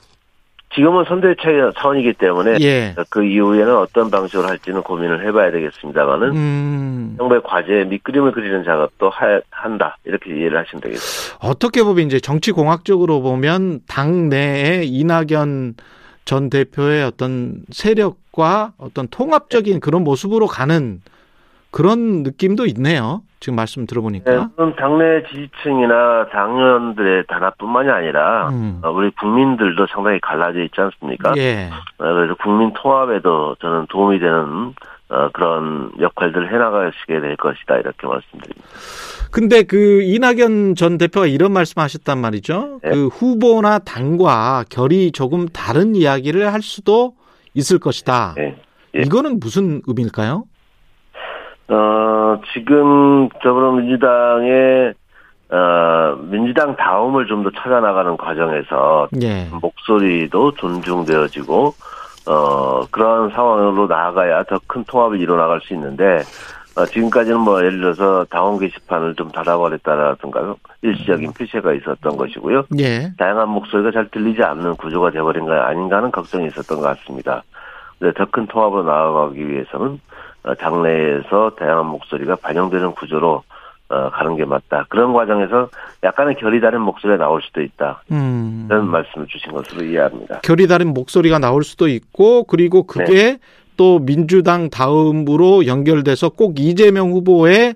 지금은 선대차 차원이기 때문에 예. 그 이후에는 어떤 방식으로 할지는 고민을 해봐야 되겠습니다만은 음. 정부의 과제 밑그림을 그리는 작업도 하, 한다 이렇게 이해를 하시면 되겠습니다. 어떻게 보면 이제 정치 공학적으로 보면 당 내에 이낙연 전 대표의 어떤 세력과 어떤 통합적인 그런 모습으로 가는 그런 느낌도 있네요. 지금 말씀 들어보니까. 네, 당내 지지층이나 당원들의 단합뿐만이 아니라 음. 어, 우리 국민들도 상당히 갈라져 있지 않습니까? 예. 어, 그래서 국민 통합에도 저는 도움이 되는 어, 그런 역할들을 해나가시게 될 것이다 이렇게 말씀드립니다. 근데 그 이낙연 전 대표가 이런 말씀하셨단 말이죠. 네. 그 후보나 당과 결이 조금 다른 이야기를 할 수도 있을 것이다. 네. 예. 이거는 무슨 의미일까요? 어, 지금 더불어민주당의 어, 민주당 다음을 좀 더 찾아나가는 과정에서 예. 목소리도 존중되어지고 어, 그런 상황으로 나아가야 더 큰 통합을 이뤄나갈 수 있는데 어, 지금까지는 뭐 예를 들어서 당원 게시판을 좀 닫아버렸다라든가 일시적인 표시가 있었던 것이고요. 예. 다양한 목소리가 잘 들리지 않는 구조가 되어버린 거 아닌가 하는 걱정이 있었던 것 같습니다. 더큰 통합으로 나아가기 위해서는 어, 당내에서 다양한 목소리가 반영되는 구조로 어, 가는 게 맞다. 그런 과정에서 약간의 결이 다른 목소리가 나올 수도 있다. 음. 이런 말씀을 주신 것으로 이해합니다. 결이 다른 목소리가 나올 수도 있고 그리고 그게 네. 또 민주당 다음으로 연결돼서 꼭 이재명 후보의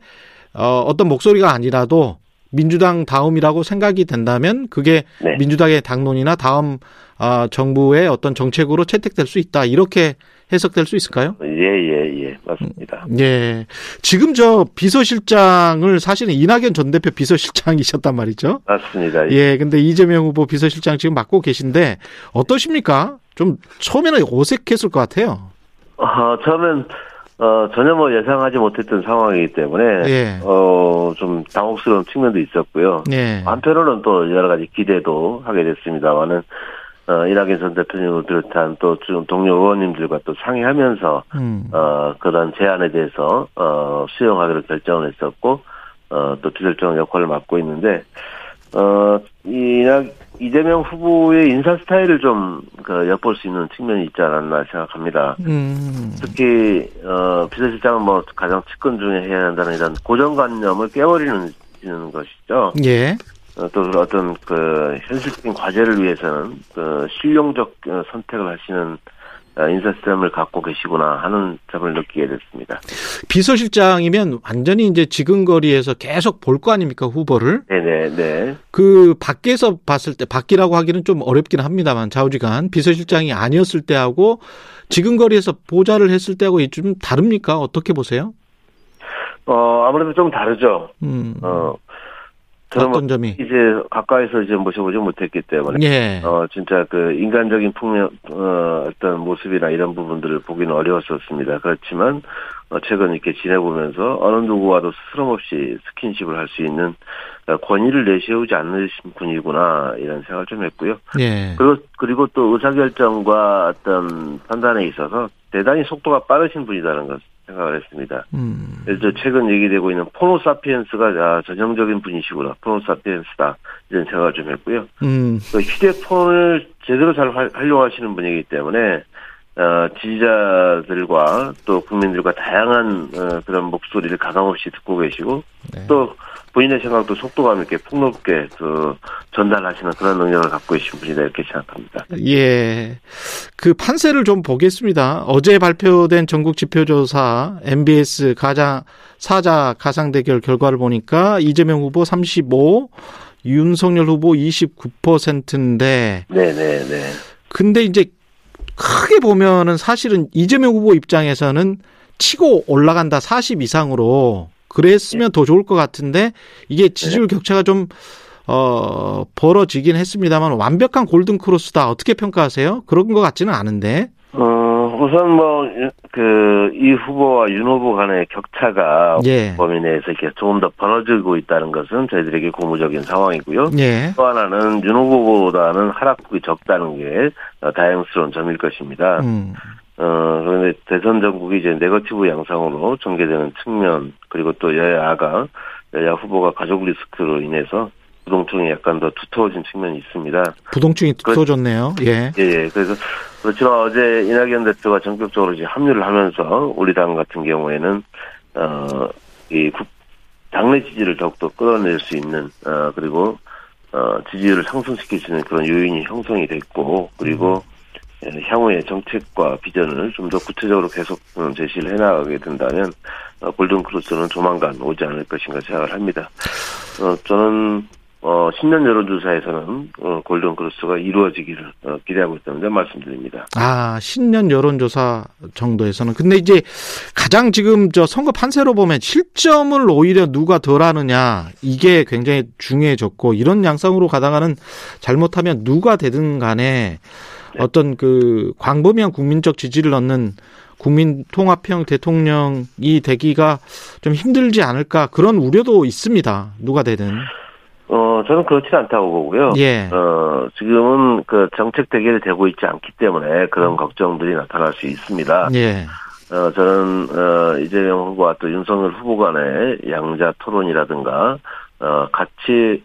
어, 어떤 목소리가 아니라도 민주당 다음이라고 생각이 된다면 그게 네. 민주당의 당론이나 다음 어, 정부의 어떤 정책으로 채택될 수 있다. 이렇게 해석될 수 있을까요? 예, 예, 예. 맞습니다. 예. 지금 저 비서실장을 사실은 이낙연 전 대표 비서실장이셨단 말이죠. 맞습니다. 예. 예, 근데 이재명 후보 비서실장 지금 맡고 계신데 어떠십니까? 좀 처음에는 어색했을 것 같아요. 어, 처음엔 어, 전혀 뭐 예상하지 못했던 상황이기 때문에, 예. 어, 좀 당혹스러운 측면도 있었고요. 예. 한편으로는 또 여러 가지 기대도 하게 됐습니다만은, 어, 이낙연 전 대표님을 비롯한 또 동료 의원님들과 또 상의하면서 음. 어, 그런 제안에 대해서 어, 수용하기로 결정을 했었고 어, 또 비결정 역할을 맡고 있는데 어, 이 이재명 후보의 인사 스타일을 좀 그 엿볼 수 있는 측면이 있지 않았나 생각합니다. 음. 특히 어, 비서실장은 뭐 가장 측근 중에 해야 한다는 이런 고정관념을 깨버리는 것이죠. 예. 어, 또 어떤 그 현실적인 과제를 위해서는 그 실용적 어, 선택을 하시는 어, 인사 시스템을 갖고 계시구나 하는 점을 느끼게 됐습니다. 비서실장이면 완전히 이제 지근거리에서 계속 볼 거 아닙니까 후보를? 네네 네. 그 밖에서 봤을 때 밖이라고 하기는 좀 어렵긴 합니다만 좌우지간 비서실장이 아니었을 때하고 지근거리에서 보좌를 했을 때하고 좀 다릅니까? 어떻게 보세요? 어 아무래도 좀 다르죠. 음. 어 어떤 점이 이제 가까이서 이제 모셔보지 못했기 때문에 예. 어 진짜 그 인간적인 풍경 어 어떤 모습이나 이런 부분들을 보기는 어려웠었습니다. 그렇지만 어 최근 이렇게 지내보면서 어느 누구와도 스스럼 없이 스킨십을 할 수 있는 권위를 내세우지 않으신 분이구나 이런 생각을 좀 했고요. 예. 그리고 그리고 또 의사결정과 어떤 판단에 있어서 대단히 속도가 빠르신 분이라는 것 생각을 했습니다. 음. 그래서 최근 얘기되고 있는 포노사피엔스가 아, 전형적인 분이시구나. 포노사피엔스다. 이런 생각을 좀 했고요. 음. 그 휴대폰을 제대로 잘 활용하시는 분이기 때문에 어, 지지자들과 또 국민들과 다양한 어, 그런 목소리를 가감없이 듣고 계시고 네. 또 본인의 생각도 속도감 있게 폭넓게 그 전달하시는 그런 능력을 갖고 계신 분이다 이렇게 생각합니다. 예. 그 판세를 좀 보겠습니다. 어제 발표된 전국 지표조사 MBS 가장 사자 가상 대결 결과를 보니까 이재명 후보 35, 윤석열 후보 29%인데 네, 네, 네. 근데 이제 크게 보면은 사실은 이재명 후보 입장에서는 치고 올라간다 40 이상으로 그랬으면 더 좋을 것 같은데 이게 지지율 네. 격차가 좀 어, 벌어지긴 했습니다만 완벽한 골든 크로스다 어떻게 평가하세요? 그런 것 같지는 않은데. 어, 우선 뭐, 그, 이 후보와 윤 후보 간의 격차가 예. 범위 내에서 이렇게 조금 더 벌어지고 있다는 것은 저희들에게 고무적인 상황이고요. 예. 또 하나는 윤 후보보다는 하락폭이 적다는 게 다행스러운 점일 것입니다. 음. 어, 그런데 대선 전국이 이제 네거티브 양상으로 전개되는 측면, 그리고 또 여야가, 여야 후보가 가족 리스크로 인해서 부동층이 약간 더 두터워진 측면이 있습니다. 부동층이 두터워졌네요. 예. 예, 예. 그래서 그렇지만 어제 이낙연 대표가 전격적으로 이제 합류를 하면서 우리 당 같은 경우에는, 어, 이 국, 당내 지지를 더욱더 끌어낼 수 있는, 어, 그리고, 어, 지지율을 상승시킬 수 있는 그런 요인이 형성이 됐고, 그리고 음. 예, 향후의 정책과 비전을 좀 더 구체적으로 계속 어, 제시를 해나가게 된다면 어, 골든 크루스는 조만간 오지 않을 것인가 생각을 합니다. 어, 저는 어, 신년 여론조사에서는 어, 골든 크로스가 이루어지기를 어, 기대하고 있다는 말씀드립니다. 아, 신년 여론조사 정도에서는. 근데 이제 가장 지금 저 선거 판세로 보면 실점을 오히려 누가 덜 하느냐, 이게 굉장히 중요해졌고, 이런 양상으로 가다가는 잘못하면 누가 되든 간에 네. 어떤 그 광범위한 국민적 지지를 얻는 국민 통합형 대통령이 되기가 좀 힘들지 않을까 그런 우려도 있습니다. 누가 되든. 어, 저는 그렇지 않다고 보고요. 예. 어, 지금은 그 정책 대결이 되고 있지 않기 때문에 그런 음. 걱정들이 나타날 수 있습니다. 예. 어, 저는, 어, 이재명 후보와 또 윤석열 후보 간의 양자 토론이라든가, 어, 같이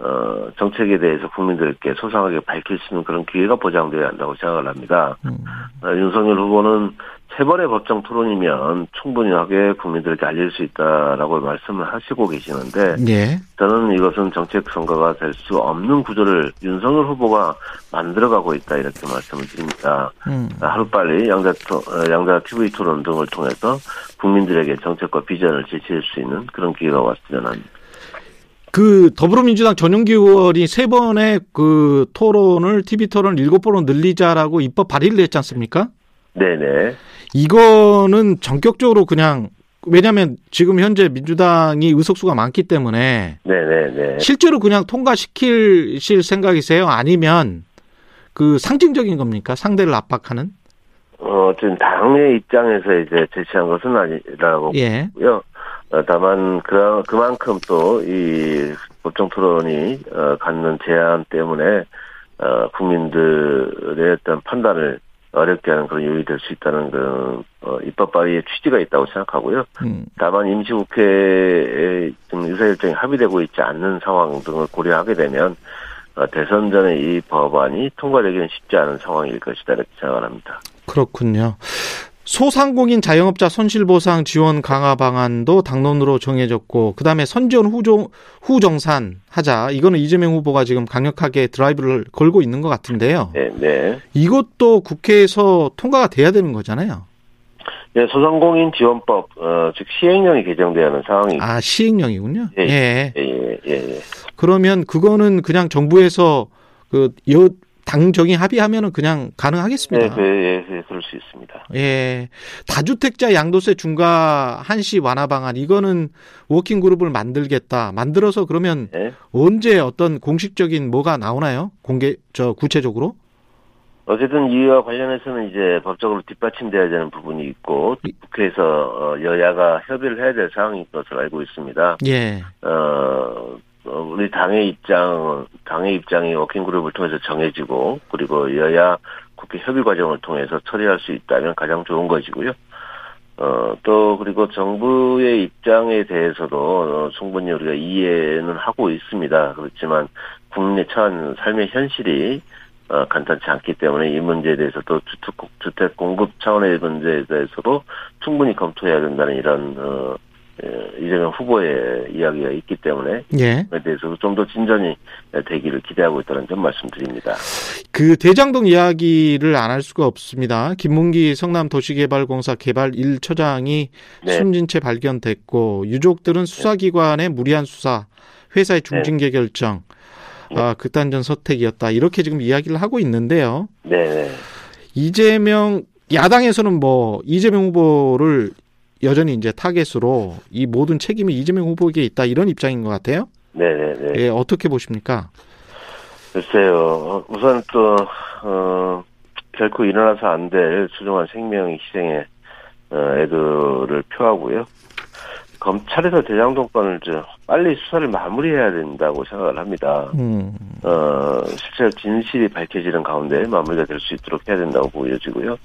어, 정책에 대해서 국민들께 소상하게 밝힐 수 있는 그런 기회가 보장되어야 한다고 생각을 합니다. 음. 어, 윤석열 후보는 세 번의 법정 토론이면 충분하게 국민들에게 알릴 수 있다라고 말씀을 하시고 계시는데 예. 저는 이것은 정책 선거가 될 수 없는 구조를 윤석열 후보가 만들어가고 있다 이렇게 말씀을 드립니다. 음. 하루빨리 양자 어, 양자 TV 토론 등을 통해서 국민들에게 정책과 비전을 제시할 수 있는 그런 기회가 왔으면 합니다. 그 더불어민주당 전용기 의원이 세 번의 그 토론을 TV 토론을 일곱 번으로 늘리자라고 입법 발의를 했지 않습니까? 네네. 이거는 전격적으로 그냥 왜냐하면 지금 현재 민주당이 의석수가 많기 때문에 네네네. 실제로 그냥 통과시킬 생각이세요? 아니면 그 상징적인 겁니까? 상대를 압박하는? 어, 지금 당의 입장에서 이제 제시한 것은 아니라고 예. 보고요. 어, 다만 그 그만큼 또 이 법정 토론이 어, 갖는 제한 때문에 어, 국민들의 어떤 판단을 어렵게 하는 그런 요인이 될 수 있다는 그 어, 입법 발의의 취지가 있다고 생각하고요. 음. 다만 임시국회에 지금 유사일정이 합의되고 있지 않는 상황 등을 고려하게 되면 어, 대선 전에 이 법안이 통과되기는 쉽지 않은 상황일 것이다 이렇게 생각을 합니다. 그렇군요. 소상공인 자영업자 손실보상 지원 강화 방안도 당론으로 정해졌고 그다음에 선지원 후종, 후정산 하자 이거는 이재명 후보가 지금 강력하게 드라이브를 걸고 있는 것 같은데요. 네, 네. 이것도 국회에서 통과가 돼야 되는 거잖아요. 네, 소상공인 지원법 어, 즉 시행령이 개정되어 하는 상황이 아 시행령이군요. 예, 예, 예, 예. 예, 예. 그러면 그거는 그냥 정부에서 그여 당정이 합의하면은 그냥 가능하겠습니다. 네, 네, 네, 그럴 수 있습니다. 예. 다주택자 양도세 중과 한시 완화 방안 이거는 working group을 만들겠다. 만들어서 그러면 네. 언제 어떤 공식적인 뭐가 나오나요? 공개 저 구체적으로? 어쨌든 이와 관련해서는 이제 법적으로 뒷받침돼야 되는 부분이 있고 국회에서 어, 여야가 협의를 해야 될 상황인 것으로 알고 있습니다. 예. 어, 어, 우리 당의 입장, 당의 입장이 working group을 통해서 정해지고, 그리고 여야 국회 협의 과정을 통해서 처리할 수 있다면 가장 좋은 것이고요. 어, 또, 그리고 정부의 입장에 대해서도 어, 충분히 우리가 이해는 하고 있습니다. 그렇지만, 국내 처한 삶의 현실이 어, 간단치 않기 때문에 이 문제에 대해서도 주택, 주택 공급 차원의 문제에 대해서도 충분히 검토해야 된다는 이런, 어, 예, 이재명 후보의 이야기가 있기 때문에 예. 그에 대해서도 좀 더 진전이 되기를 기대하고 있다는 점 말씀드립니다. 그 대장동 이야기를 안 할 수가 없습니다. 김문기 성남도시개발공사 개발 1처장이 네. 숨진 채 발견됐고 유족들은 수사기관의 무리한 수사, 회사의 중징계 네. 결정, 네. 아, 극단전 선택이었다 이렇게 지금 이야기를 하고 있는데요. 네. 이재명 야당에서는 뭐 이재명 후보를 여전히 이제 타겟으로 이 모든 책임이 이재명 후보에게 있다 이런 입장인 것 같아요. 네네네. 예, 어떻게 보십니까? 글쎄요. 우선 또, 어, 결코 일어나서 안 될 소중한 생명 희생에, 어, 애도를 표하고요. 검찰에서 대장동 건을 좀 빨리 수사를 마무리해야 된다고 생각을 합니다. 음. 어, 실제 진실이 밝혀지는 가운데 마무리가 될 수 있도록 해야 된다고 보여지고요.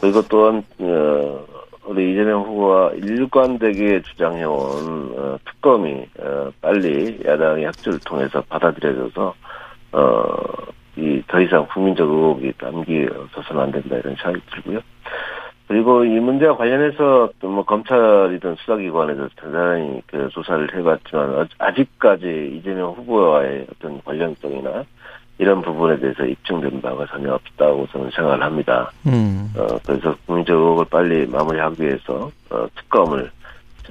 그리고 또한, 어, 우리 이재명 후보가 일관되게 주장해온 어, 특검이 어, 빨리 야당의 합주를 통해서 받아들여져서 어, 이더 이상 국민적 의혹이 남기서는 안 된다 이런 생각이 들고요. 그리고 이 문제와 관련해서 또뭐 검찰이든 수사기관에서 대단히 그 조사를 해봤지만 아직까지 이재명 후보와의 어떤 관련성이나 이런 부분에 대해서 입증된 바가 전혀 없다고 저는 생각을 합니다. 음. 어, 그래서 국민적 의혹을 빨리 마무리하기 위해서 어, 특검을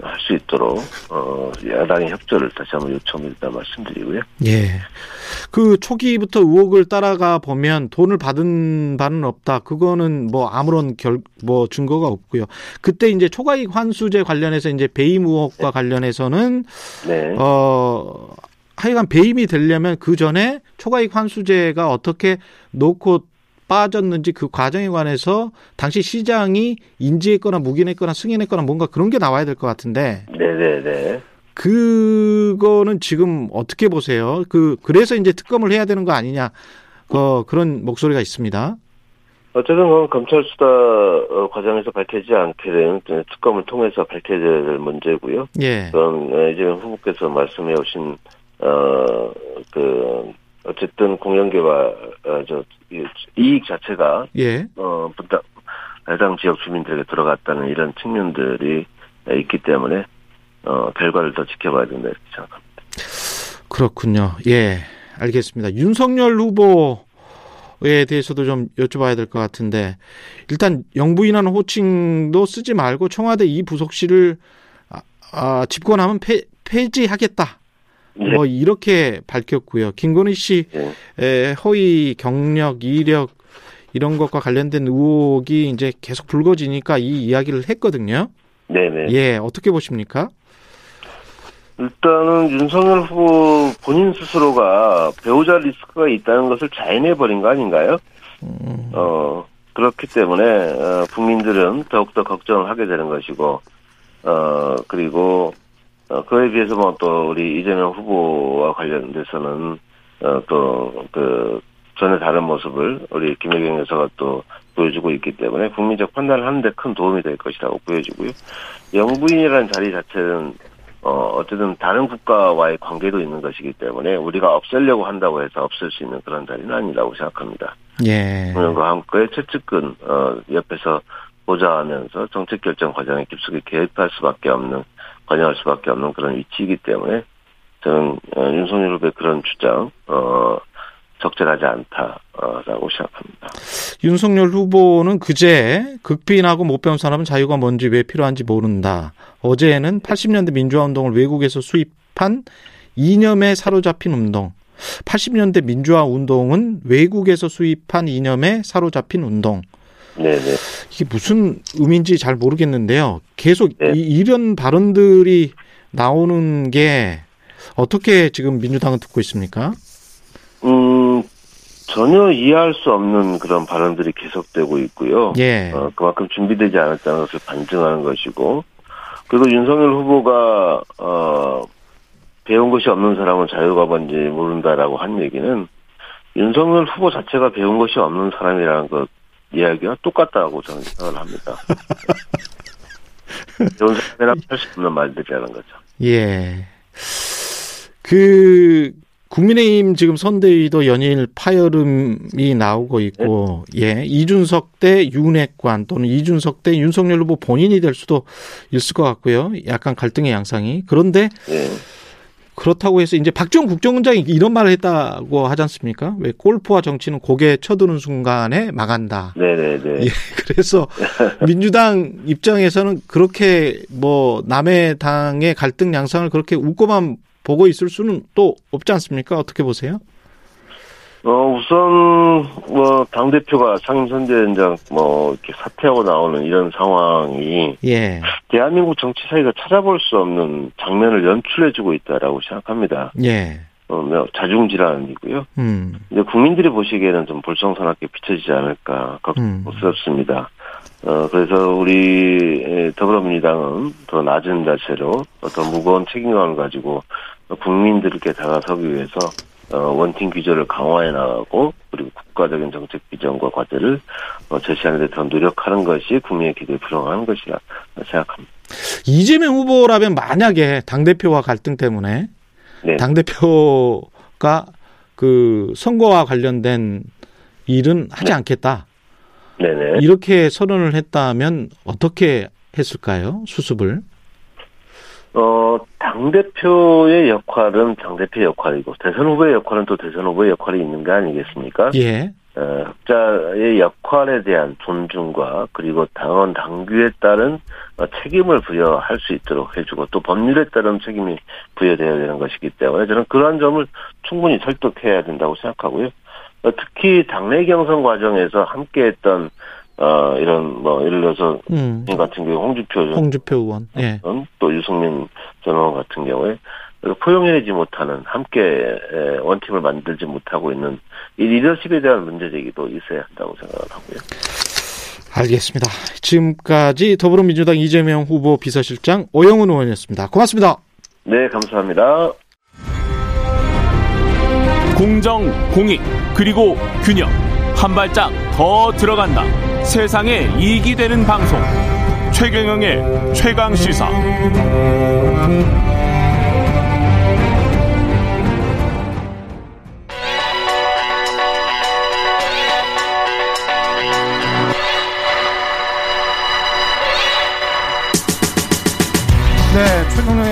할 수 있도록 어, 야당의 협조를 다시 한번 요청드린다 말씀드리고요. 예. 그 초기부터 의혹을 따라가 보면 돈을 받은 바는 없다. 그거는 뭐 아무런 결 뭐 증거가 없고요. 그때 이제 초과이익 환수제 관련해서 이제 배임 의혹과 네. 관련해서는 네. 어 하여간 배임이 되려면 그 전에 초과이익 환수제가 어떻게 놓고 빠졌는지 그 과정에 관해서 당시 시장이 인지했거나 묵인했거나 승인했거나 뭔가 그런 게 나와야 될 것 같은데. 네네네. 그거는 지금 어떻게 보세요? 그 그래서 이제 특검을 해야 되는 거 아니냐? 어, 그런 목소리가 있습니다. 어쨌든 그건 검찰 수사 어, 과정에서 밝혀지지 않게 되는 특검을 통해서 밝혀져야 될 문제고요. 예. 그건 이제 후보께서 말씀해 오신 어, 그, 어쨌든 공영개발, 어, 저, 이익 자체가. 예. 어, 분당, 해당 지역 주민들에게 들어갔다는 이런 측면들이 있기 때문에, 어, 결과를 더 지켜봐야 된다, 이렇게 생각합니다. 그렇군요. 예. 알겠습니다. 윤석열 후보 에 대해서도 좀 여쭤봐야 될 것 같은데, 일단 영부인하는 호칭도 쓰지 말고 청와대 이 부속실을 아, 아, 집권하면 폐, 폐지하겠다. 네. 뭐 이렇게 밝혔고요. 김건희 씨의 네. 허위 경력, 이력 이런 것과 관련된 의혹이 이제 계속 불거지니까 이 이야기를 했거든요. 네네. 예, 어떻게 보십니까? 일단은 윤석열 후보 본인 스스로가 배우자 리스크가 있다는 것을 자인해 버린 거 아닌가요? 음. 어 그렇기 때문에 어, 국민들은 더욱더 걱정을 하게 되는 것이고 어 그리고 어, 그에 비해서 뭐 또 우리 이재명 후보와 관련돼서는 어, 또그 전혀 다른 모습을 우리 김혜경 여사가 또 보여주고 있기 때문에 국민적 판단을 하는데 큰 도움이 될 것이라고 보여지고요. 영부인이라는 자리 자체는 어, 어쨌든 다른 국가와의 관계도 있는 것이기 때문에 우리가 없애려고 한다고 해서 없앨 수 있는 그런 자리는 아니라고 생각합니다. 예. 그런과 함께 최측근, 어, 옆에서 보좌하면서 정책 결정 과정에 깊숙이 개입할 수밖에 없는 관여할 수밖에 없는 그런 위치이기 때문에 저는 어, 윤석열 후보의 그런 주장 어 적절하지 않다라고 생각합니다. 윤석열 후보는 그제 극빈하고 못 배운 사람은 자유가 뭔지 왜 필요한지 모른다. 어제는 80년대 민주화 운동을 외국에서 수입한 이념에 사로잡힌 운동. 80년대 민주화 운동은 외국에서 수입한 이념에 사로잡힌 운동. 네네. 이게 무슨 의미인지 잘 모르겠는데요. 계속 네. 이, 런 발언들이 나오는 게 어떻게 지금 민주당은 듣고 있습니까? 음, 전혀 이해할 수 없는 그런 발언들이 계속되고 있고요. 예. 어, 그만큼 준비되지 않았다는 것을 반증하는 것이고, 그리고 윤석열 후보가, 어, 배운 것이 없는 사람은 자유가 뭔지 모른다라고 한 얘기는 윤석열 후보 자체가 배운 것이 없는 사람이라는 것 이야기와 똑같다고 저는 생각을 합니다. 배운 사람이랑 할수 없는 말들이라는 거죠. 예. 그 국민의힘 지금 선대위도 연일 파열음이 나오고 있고, 네. 예, 이준석 대 윤핵관 또는 이준석 대 윤석열 후보 본인이 될 수도 있을 것 같고요. 약간 갈등의 양상이. 그런데 네. 그렇다고 해서 이제 박지원 국정원장이 이런 말을 했다고 하지 않습니까? 왜 골프와 정치는 고개 쳐드는 순간에 망한다. 네네네. 예, 그래서 민주당 입장에서는 그렇게 뭐 남의 당의 갈등 양상을 그렇게 웃고만 보고 있을 수는 또 없지 않습니까? 어떻게 보세요? 어, 우선, 뭐, 당대표가 상임선대위원장, 뭐, 이렇게 사퇴하고 나오는 이런 상황이. 예. 대한민국 정치 사회가 찾아볼 수 없는 장면을 연출해주고 있다라고 생각합니다. 예. 어, 뭐, 자중질환이고요. 음. 근데 국민들이 보시기에는 좀 불성선하게 비춰지지 않을까 걱정스럽습니다. 음. 어, 그래서 우리 더불어민주당은 더 낮은 자세로 더 무거운 책임감을 가지고 국민들께 다가서기 위해서 어, 원팀 규제를 강화해 나가고 그리고 국가적인 정책 비전과 과제를 어, 제시하는 데 더 노력하는 것이 국민의 기대에 부응하는 것이라 생각합니다. 이재명 후보라면 만약에 당 대표와 갈등 때문에 네. 당 대표가 그 선거와 관련된 일은 하지 네. 않겠다. 네네. 이렇게 선언을 했다면 어떻게 했을까요? 수습을? 어, 당대표의 역할은 당대표의 역할이고, 대선 후보의 역할은 또 대선 후보의 역할이 있는 거 아니겠습니까? 예. 어, 흑자의 역할에 대한 존중과 그리고 당원 당규에 따른 어, 책임을 부여할 수 있도록 해주고 또 법률에 따른 책임이 부여되어야 되는 것이기 때문에 저는 그러한 점을 충분히 설득해야 된다고 생각하고요. 어, 특히 당내 경선 과정에서 함께했던 어, 이런, 뭐, 예를 들어서, 음. 같은 경우, 홍주표, 홍주표 의원, 예. 또 유승민 전 의원 같은 경우에, 포용해내지 못하는, 함께 원팀을 만들지 못하고 있는 이 리더십에 대한 문제제기도 있어야 한다고 생각을 하고요. 알겠습니다. 지금까지 더불어민주당 이재명 후보 비서실장 오영훈 의원이었습니다. 고맙습니다. 네, 감사합니다. 공정, 공익, 그리고 균형. 한 발짝 더 들어간다. 세상에 이익이 되는 방송 최경영의 최강 시사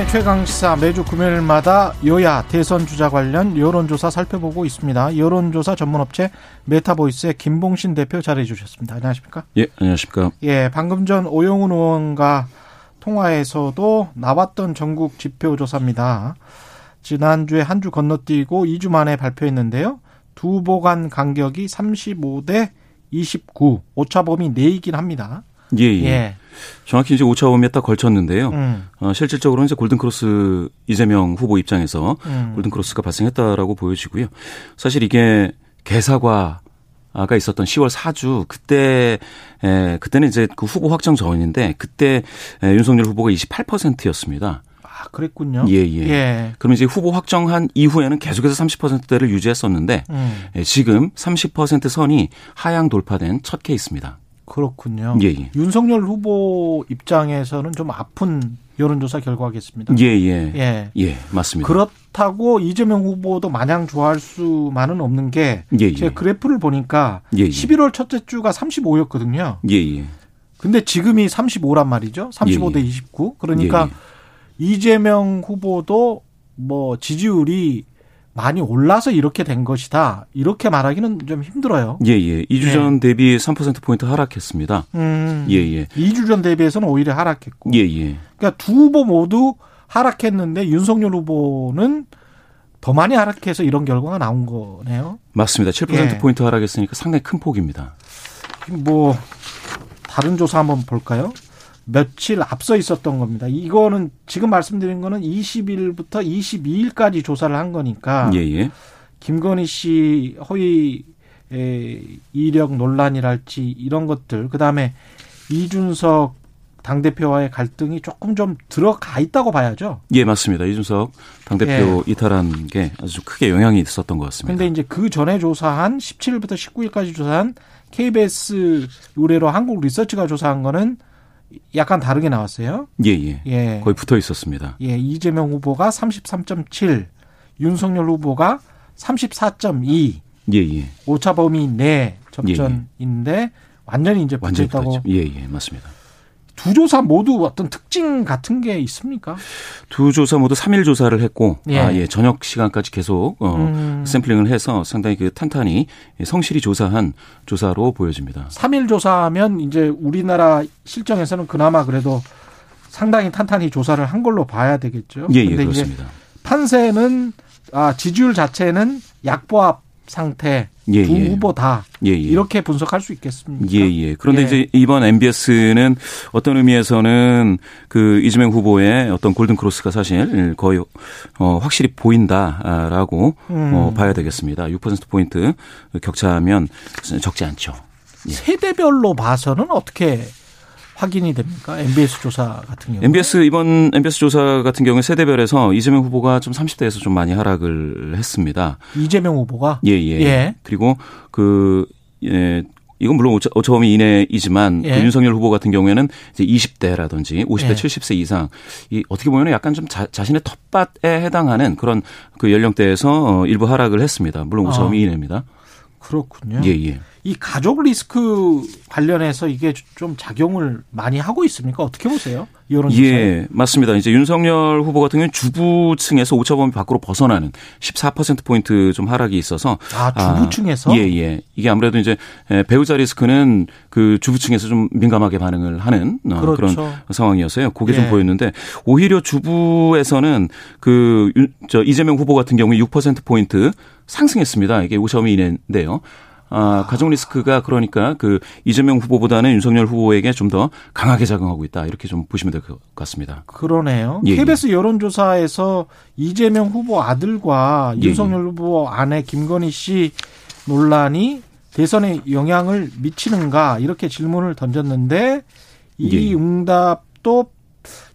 최경영의 최강시사 매주 금요일마다 여야 대선 주자 관련 여론조사 살펴보고 있습니다. 여론조사 전문업체 메타보이스의 김봉신 대표 자리해 주셨습니다. 안녕하십니까? 예, 안녕하십니까? 예, 방금 전 오영훈 의원과 통화에서도 나왔던 전국 지표조사입니다. 지난주에 한 주 건너뛰고 2주 만에 발표했는데요. 두 후보 간 간격이 35대 29, 오차범위 내이긴 합니다. 예, 예. 예. 정확히 이제 오차 범위에 딱 걸쳤는데요. 음. 어, 실질적으로는 이제 골든크로스 이재명 후보 입장에서 음. 골든크로스가 발생했다라고 보여지고요. 사실 이게 개사과 가 있었던 10월 4주 그때 에, 그때는 이제 그 후보 확정 전인데 그때 에, 윤석열 후보가 28%였습니다. 아, 그랬군요. 예, 예. 예. 그럼 이제 후보 확정한 이후에는 계속해서 30%대를 유지했었는데 음. 예, 지금 30% 선이 하향 돌파된 첫 케이스입니다. 그렇군요. 예, 예. 윤석열 후보 입장에서는 좀 아픈 여론조사 결과겠습니다. 예, 예. 예. 예, 맞습니다. 그렇다고 이재명 후보도 마냥 좋아할 수만은 없는 게 예, 예. 제가 그래프를 보니까 예, 예. 11월 첫째 주가 35였거든요. 예, 예. 근데 지금이 35란 말이죠. 35대 예, 예. 29. 그러니까 예, 예. 이재명 후보도 뭐 지지율이 많이 올라서 이렇게 된 것이다. 이렇게 말하기는 좀 힘들어요. 예, 예. 2주 전 예. 대비 3%포인트 하락했습니다. 음, 예, 예. 2주 전 대비해서는 오히려 하락했고. 예, 예. 그러니까 두 후보 모두 하락했는데 윤석열 후보는 더 많이 하락해서 이런 결과가 나온 거네요. 맞습니다. 7%포인트 예. 하락했으니까 상당히 큰 폭입니다. 뭐, 다른 조사 한번 볼까요? 며칠 앞서 있었던 겁니다. 이거는 지금 말씀드린 거는 20일부터 22일까지 조사를 한 거니까. 예, 예. 김건희 씨 허위 이력 논란이랄지 이런 것들, 그 다음에 이준석 당 대표와의 갈등이 조금 좀 들어가 있다고 봐야죠. 예, 맞습니다. 이준석 당 대표 예. 이탈한 게 아주 크게 영향이 있었던 것 같습니다. 근데 이제 그 전에 조사한 17일부터 19일까지 조사한 KBS 의뢰로 한국 리서치가 조사한 거는 약간 다르게 나왔어요. 예, 예. 예. 거의 붙어 있었습니다. 예, 이재명 후보가 33.7, 윤석열 후보가 34.2. 예, 예. 오차 범위 내 접전인데 예, 예. 완전히 이제 붙어 있다고. 예, 예, 맞습니다. 두 조사 모두 어떤 특징 같은 게 있습니까? 두 조사 모두 3일 조사를 했고 예. 아, 예, 저녁 시간까지 계속 어, 음. 샘플링을 해서 상당히 그 탄탄히 성실히 조사한 조사로 보여집니다. 3일 조사하면 이제 우리나라 실정에서는 그나마 그래도 상당히 탄탄히 조사를 한 걸로 봐야 되겠죠. 예, 예, 그렇습니다. 판세는 아, 지지율 자체는 약보합 상태 예, 두 예. 후보 다 예, 예. 이렇게 분석할 수 있겠습니까? 예, 예. 그런데 예. 이제 이번 MBS는 어떤 의미에서는 그 이재명 후보의 어떤 골든 크로스가 사실 거의 어 확실히 보인다라고 음. 어 봐야 되겠습니다. 6% 포인트 격차면 적지 않죠. 예. 세대별로 봐서는 어떻게 확인이 됩니까? MBS 조사 같은 경우. MBS 이번 MBS 조사 같은 경우에 세대별에서 이재명 후보가 좀 30대에서 좀 많이 하락을 했습니다. 이재명 후보가 예, 예. 예. 그리고 그 예, 이건 물론 오차, 범위 이내이지만 예. 그 윤석열 후보 같은 경우에는 이제 20대라든지 50대, 예. 70세 이상 이 어떻게 보면 약간 좀 자, 자신의 텃밭에 해당하는 그런 그 연령대에서 어, 일부 하락을 했습니다. 물론 오차 범위 아. 이내입니다. 그렇군요. 예, 예. 이 가족 리스크 관련해서 이게 좀 작용을 많이 하고 있습니까? 어떻게 보세요? 여론조사. 예, 맞습니다. 이제 윤석열 후보 같은 경우는 주부층에서 오차 범위 밖으로 벗어나는 14% 포인트 좀 하락이 있어서 아 주부층에서 아, 예, 예. 이게 아무래도 이제 배우자 리스크는 그 주부층에서 좀 민감하게 반응을 하는 어, 그렇죠. 그런 상황이어서요. 그게 예. 좀 보였는데 오히려 주부에서는 그 저 이재명 후보 같은 경우에 6% 포인트 상승했습니다. 이게 오차 범위 이내인데요. 아, 가족 리스크가 그러니까 그 이재명 후보보다는 윤석열 후보에게 좀 더 강하게 작용하고 있다. 이렇게 좀 보시면 될 것 같습니다. 그러네요. 예, KBS 예. 여론조사에서 이재명 후보 아들과 예, 예. 윤석열 후보 아내 김건희 씨 논란이 대선에 영향을 미치는가 이렇게 질문을 던졌는데 이 예. 응답도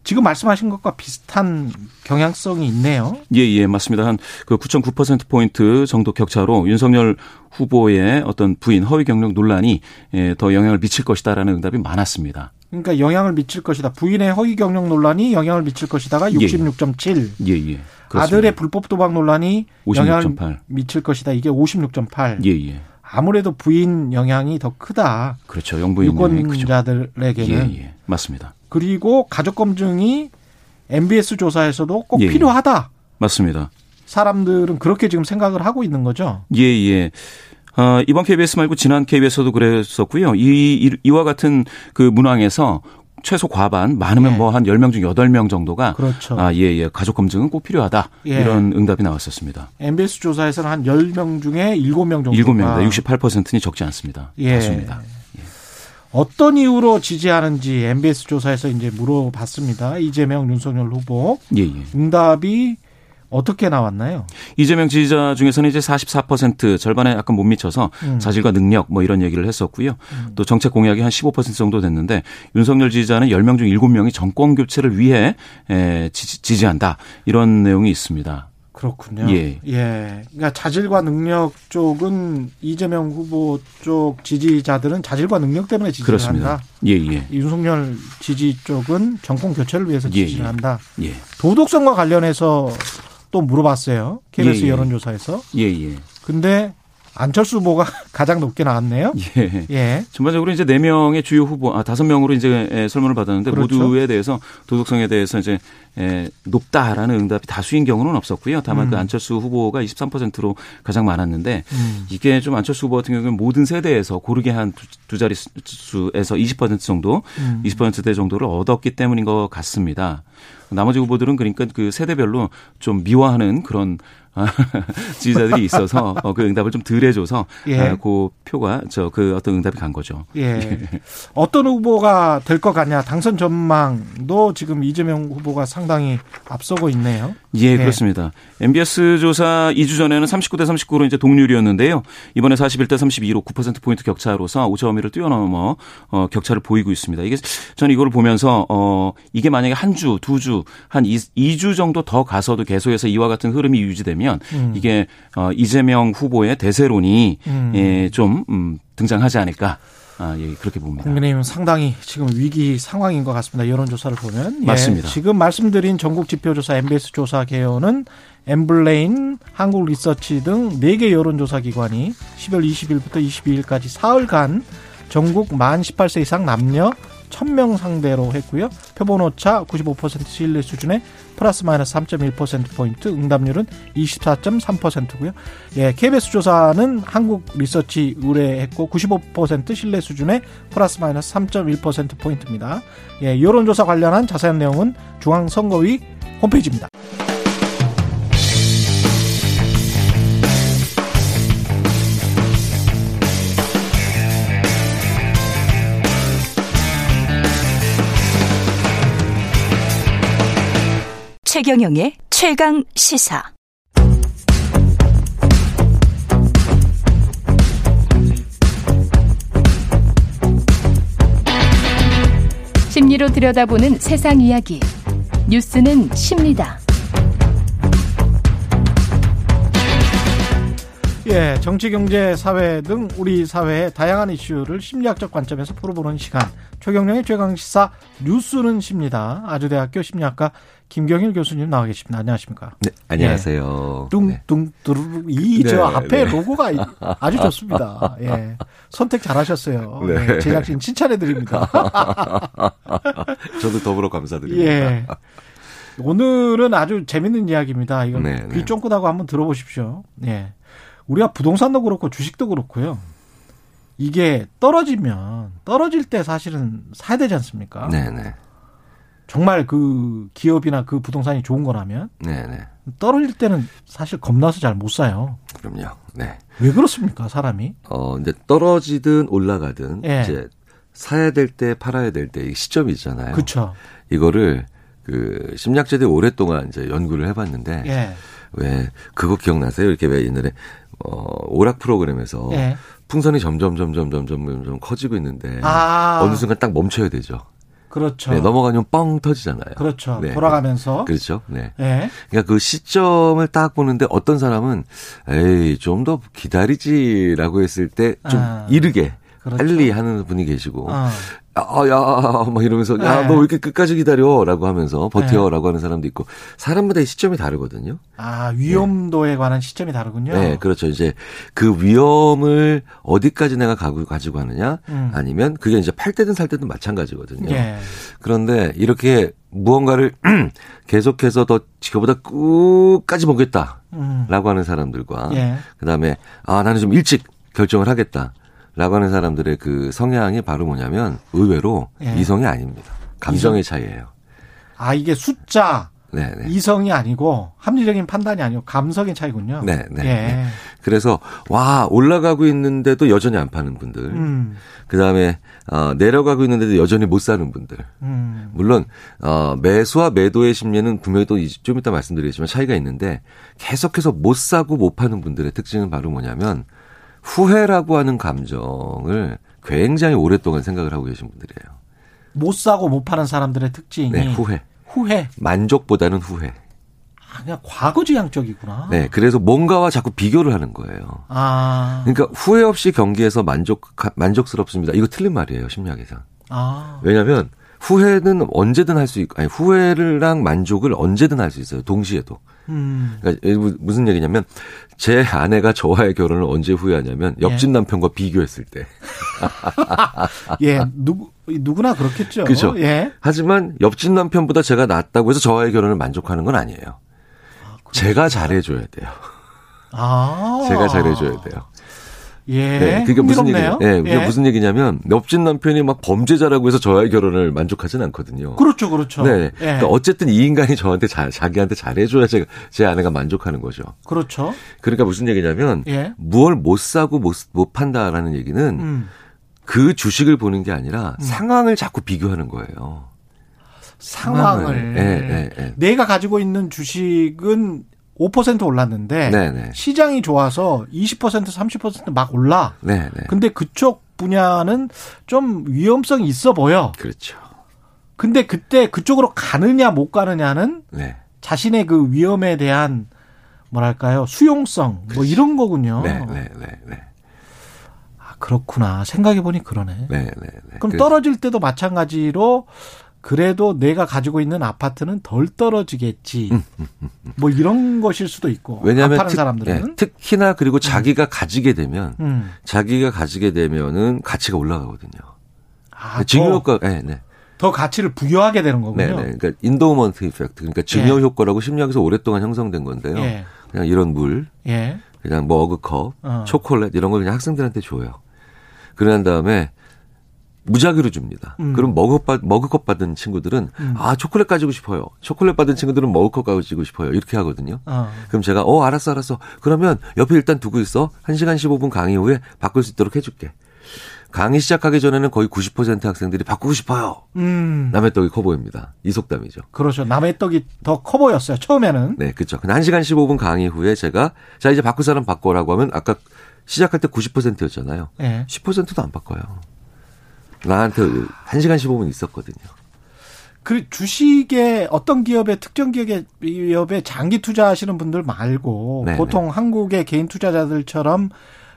지금 말씀하신 것과 비슷한 경향성이 있네요. 예, 예, 맞습니다. 한 그 9.9%포인트 정도 격차로 윤석열 후보의 어떤 부인 허위 경력 논란이 예, 더 영향을 미칠 것이다라는 응답이 많았습니다. 그러니까 영향을 미칠 것이다. 부인의 허위 경력 논란이 영향을 미칠 것이다가 66.7. 예, 예. 예. 아들의 불법 도박 논란이 56.8. 영향을 미칠 것이다. 이게 56.8. 예, 예. 아무래도 부인 영향이 더 크다. 그렇죠. 영부인 유권자들에게는 예, 예. 맞습니다. 그리고 가족 검증이 MBS 조사에서도 꼭 예, 예. 필요하다. 맞습니다. 사람들은 그렇게 지금 생각을 하고 있는 거죠. 예, 예. 어, 이번 KBS 말고 지난 KBS도 그랬었고요. 이, 이, 와 같은 그 문항에서 최소 과반, 많으면 예. 뭐한 10명 중 8명 정도가 그렇죠. 아, 예, 예. 가족 검증은 꼭 필요하다. 예. 이런 응답이 나왔었습니다. MBS 조사에서는 한 10명 중에 7명 정도가 7명입니다. 68%는 적지 않습니다. 예. 다수입니다. 어떤 이유로 지지하는지 MBS 조사에서 이제 물어봤습니다. 이재명, 윤석열 후보. 예, 예. 응답이 어떻게 나왔나요? 이재명 지지자 중에서는 이제 44% 절반에 약간 못 미쳐서 음. 자질과 능력 뭐 이런 얘기를 했었고요. 음. 또 정책 공약이 한 15% 정도 됐는데 윤석열 지지자는 10명 중 7명이 정권 교체를 위해 지지, 한다 이런 내용이 있습니다. 그렇군요. 예. 예. 그러니까 자질과 능력 쪽은 이재명 후보 쪽 지지자들은 자질과 능력 때문에 지지를 그렇습니다. 한다. 예, 예. 윤석열 지지 쪽은 정권 교체를 위해서 예, 지지를 예, 한다. 예. 도덕성과 관련해서 또 물어봤어요. KBS 예, 예. 여론조사에서. 예, 예. 근데 안철수 후보가 가장 높게 나왔네요. 예. 예. 전반적으로 이제 네 명의 주요 후보, 아 다섯 명으로 이제 예, 설문을 받았는데 그렇죠. 모두에 대해서 도덕성에 대해서 이제 예, 높다라는 응답이 다수인 경우는 없었고요. 다만 그 음. 그 안철수 후보가 23%로 가장 많았는데 음. 이게 좀 안철수 후보 같은 경우는 모든 세대에서 고르게 한 두 자리 수에서 20% 정도, 음. 20%대 정도를 얻었기 때문인 것 같습니다. 나머지 후보들은 그러니까 그 세대별로 좀 미화하는 그런 지지자들이 있어서 어, 그 응답을 좀 덜 해줘서 예. 아, 그 표가 저 그 어떤 응답이 간 거죠. 예. 어떤 후보가 될 것 같냐 당선 전망도 지금 이재명 후보가 상당히 앞서고 있네요. 예, 예. 그렇습니다. MBS 조사 2주 전에는 39대 39로 이제 동률이었는데요. 이번에 41대 32로 9% 포인트 격차로서 오차 범위를 뛰어넘어 어, 격차를 보이고 있습니다. 이게 저는 이걸 보면서 어 이게 만약에 한 주, 두 주, 한 2, 주 정도 더 가서도 계속해서 이와 같은 흐름이 유지되면 음. 이게 어 이재명 후보의 대세론이 음. 예, 좀 음, 등장하지 않을까. 아, 예, 그렇게 봅니다. 국민의힘은 상당히 지금 위기 상황인 것 같습니다. 여론조사를 보면. 예, 맞습니다. 지금 말씀드린 전국 지표조사 MBS 조사 개요는 엠블레인, 한국리서치 등 4개 여론조사 기관이 10월 20일부터 22일까지 사흘간 전국 만 18세 이상 남녀 1000명 상대로 했고요. 표본 오차 95% 신뢰 수준의 플러스 마이너스 3.1%포인트, 응답률은 24.3%고요. 예, KBS 조사는 한국 리서치 의뢰했고 95% 신뢰 수준의 플러스 마이너스 3.1%포인트입니다. 예, 여론조사 관련한 자세한 내용은 중앙선거위 홈페이지입니다. 최경영의 최강 시사. 심리로 들여다보는 세상 이야기. 뉴스는 십니다. 예, 정치, 경제, 사회 등 우리 사회의 다양한 이슈를 심리학적 관점에서 풀어보는 시간. 최경령의 최강 시사 뉴스는 십니다. 아주대학교 심리학과 김경일 교수님 나와 계십니다. 안녕하십니까? 네, 안녕하세요. 예. 뚱뚱 뚜루 이저 네, 앞에 네. 로고가 아주 좋습니다. 예. 선택 잘하셨어요. 네. 예, 제작진 칭찬해 드립니다. 저도 더불어 감사드립니다. 예. 오늘은 아주 재밌는 이야기입니다. 이거 네, 귀 네. 쫑긋하고 한번 들어보십시오. 예. 우리가 부동산도 그렇고 주식도 그렇고요. 이게 떨어지면 떨어질 때 사실은 사야 되지 않습니까? 네 네. 정말 그 기업이나 그 부동산이 좋은 거라면 네네. 떨어질 때는 사실 겁나서 잘 못 사요. 그럼요. 네. 왜 그렇습니까, 사람이? 어, 근데 떨어지든 올라가든 예. 이제 사야 될 때 팔아야 될 때 시점이 있잖아요. 그렇죠. 이거를 그 심리학자들이 오랫동안 이제 연구를 해봤는데 예. 왜 그거 기억나세요? 이렇게 왜 옛날에 어 오락 프로그램에서 예. 풍선이 점점 점점 점점 점점 커지고 있는데 아. 어느 순간 딱 멈춰야 되죠. 그렇죠. 네, 넘어가면 뻥 터지잖아요. 그렇죠. 네. 돌아가면서. 그렇죠. 네. 네. 그러니까 그 시점을 딱 보는데 어떤 사람은 에이 좀 더 기다리지라고 했을 때좀 아. 이르게 그렇죠. 빨리 하는 분이 계시고 어. 아, 야, 막 이러면서, 야, 네. 너왜 이렇게 끝까지 기다려? 라고 하면서 버텨. 라고 하는 사람도 있고, 사람마다 시점이 다르거든요. 아, 위험도에 네. 관한 시점이 다르군요. 네, 그렇죠. 이제 그 위험을 어디까지 내가 가고, 가지고 하느냐, 음. 아니면 그게 이제 팔 때든 살 때든 마찬가지거든요. 예. 그런데 이렇게 무언가를 계속해서 더 지금보다 끝까지 보겠다. 음. 라고 하는 사람들과, 예. 그 다음에, 아, 나는 좀 일찍 결정을 하겠다. 라고 하는 사람들의 그 성향이 바로 뭐냐면 의외로 예. 이성이 아닙니다. 감정의 이성. 차이예요. 아 이게 숫자 네네. 네. 이성이 아니고 합리적인 판단이 아니고 감성의 차이군요. 네, 네. 예. 그래서 와 올라가고 있는데도 여전히 안 파는 분들, 음. 그 다음에 어, 내려가고 있는데도 여전히 못 사는 분들. 음. 물론 어, 매수와 매도의 심리는 분명히 또 좀 이따 말씀드리겠지만 차이가 있는데 계속해서 못 사고 못 파는 분들의 특징은 바로 뭐냐면 후회라고 하는 감정을 굉장히 오랫동안 생각을 하고 계신 분들이에요. 못 사고 못 파는 사람들의 특징이 네, 후회. 후회. 만족보다는 후회. 아, 그냥 과거지향적이구나. 네, 그래서 뭔가와 자꾸 비교를 하는 거예요. 아. 그러니까 후회 없이 경기에서 만족 만족스럽습니다. 이거 틀린 말이에요, 심리학에서. 아. 왜냐하면 후회는 언제든 할 수 있고, 아니, 후회랑 만족을 언제든 할 수 있어요. 동시에도. 음. 그러니까 무슨 얘기냐면 제 아내가 저와의 결혼을 언제 후회하냐면 옆집 예. 남편과 비교했을 때. 예, 누구 누구나 그렇겠죠. 그렇죠. 예. 하지만 옆집 남편보다 제가 낫다고 해서 저와의 결혼을 만족하는 건 아니에요. 아, 제가 잘해줘야 돼요. 아. 제가 잘해줘야 돼요. 예. 네, 그게 무슨 얘기? 예, 그게 예. 무슨 얘기냐면 옆집 남편이 막 범죄자라고 해서 저와의 결혼을 만족하진 않거든요. 그렇죠, 그렇죠. 네. 예. 그러니까 어쨌든 이 인간이 저한테 자, 자기한테 잘해줘야 제가 제 아내가 만족하는 거죠. 그렇죠. 그러니까 무슨 얘기냐면 예. 무얼 못 사고 못, 못 판다라는 얘기는 음. 그 주식을 보는 게 아니라 음. 상황을 자꾸 비교하는 거예요. 상황을. 예, 예, 예. 내가 가지고 있는 주식은 5% 올랐는데 네네. 시장이 좋아서 20% 30%막 올라. 네네. 근데 그쪽 분야는 좀 위험성이 있어 보여. 그렇죠. 근데 그때 그쪽으로 가느냐 못 가느냐는 네. 자신의 그 위험에 대한 뭐랄까요 수용성 뭐 그렇죠. 뭐 이런 거군요. 네, 네, 네, 네. 아 그렇구나 생각해 보니 그러네. 네, 네, 네. 그럼 떨어질 때도 마찬가지로 그래도 내가 가지고 있는 아파트는 덜 떨어지겠지. 음, 음, 음, 뭐 이런 것일 수도 있고. 왜냐하면 특, 사람들은 네, 특히나 그리고 자기가 가지게 되면 음. 자기가 가지게 되면은 가치가 올라가거든요. 아, 증여 효과. 네, 네. 더 가치를 부여하게 되는 거군요. 네, 네. 그러니까 endowment effect. 그러니까 증여 예. 효과라고 심리학에서 오랫동안 형성된 건데요. 예. 그냥 이런 물, 예. 그냥 머그컵, 어. 초콜릿 이런 걸 그냥 학생들한테 줘요. 그런 다음에 무작위로 줍니다. 음. 그럼 머그컵, 머그컵 받은 친구들은 음. 아 초콜릿 가지고 싶어요. 초콜릿 받은 친구들은 머그컵 가지고 싶어요. 이렇게 하거든요. 어. 그럼 제가 어 알았어 알았어. 그러면 옆에 일단 두고 있어. 1시간 15분 강의 후에 바꿀 수 있도록 해줄게. 강의 시작하기 전에는 거의 90% 학생들이 바꾸고 싶어요. 음. 남의 떡이 커 보입니다. 이 속담이죠. 그렇죠. 남의 떡이 더 커 보였어요. 처음에는. 네, 그렇죠. 근데 1시간 15분 강의 후에 제가 자 이제 바꿀 사람 바꿔라고 하면 아까 시작할 때 90%였잖아요. 네. 10%도 안 바꿔요. 나한테 1시간 15분 있었거든요. 그 주식에 어떤 기업에 특정 기업에 기업에 장기 투자하시는 분들 말고 네네. 보통 한국의 개인 투자자들처럼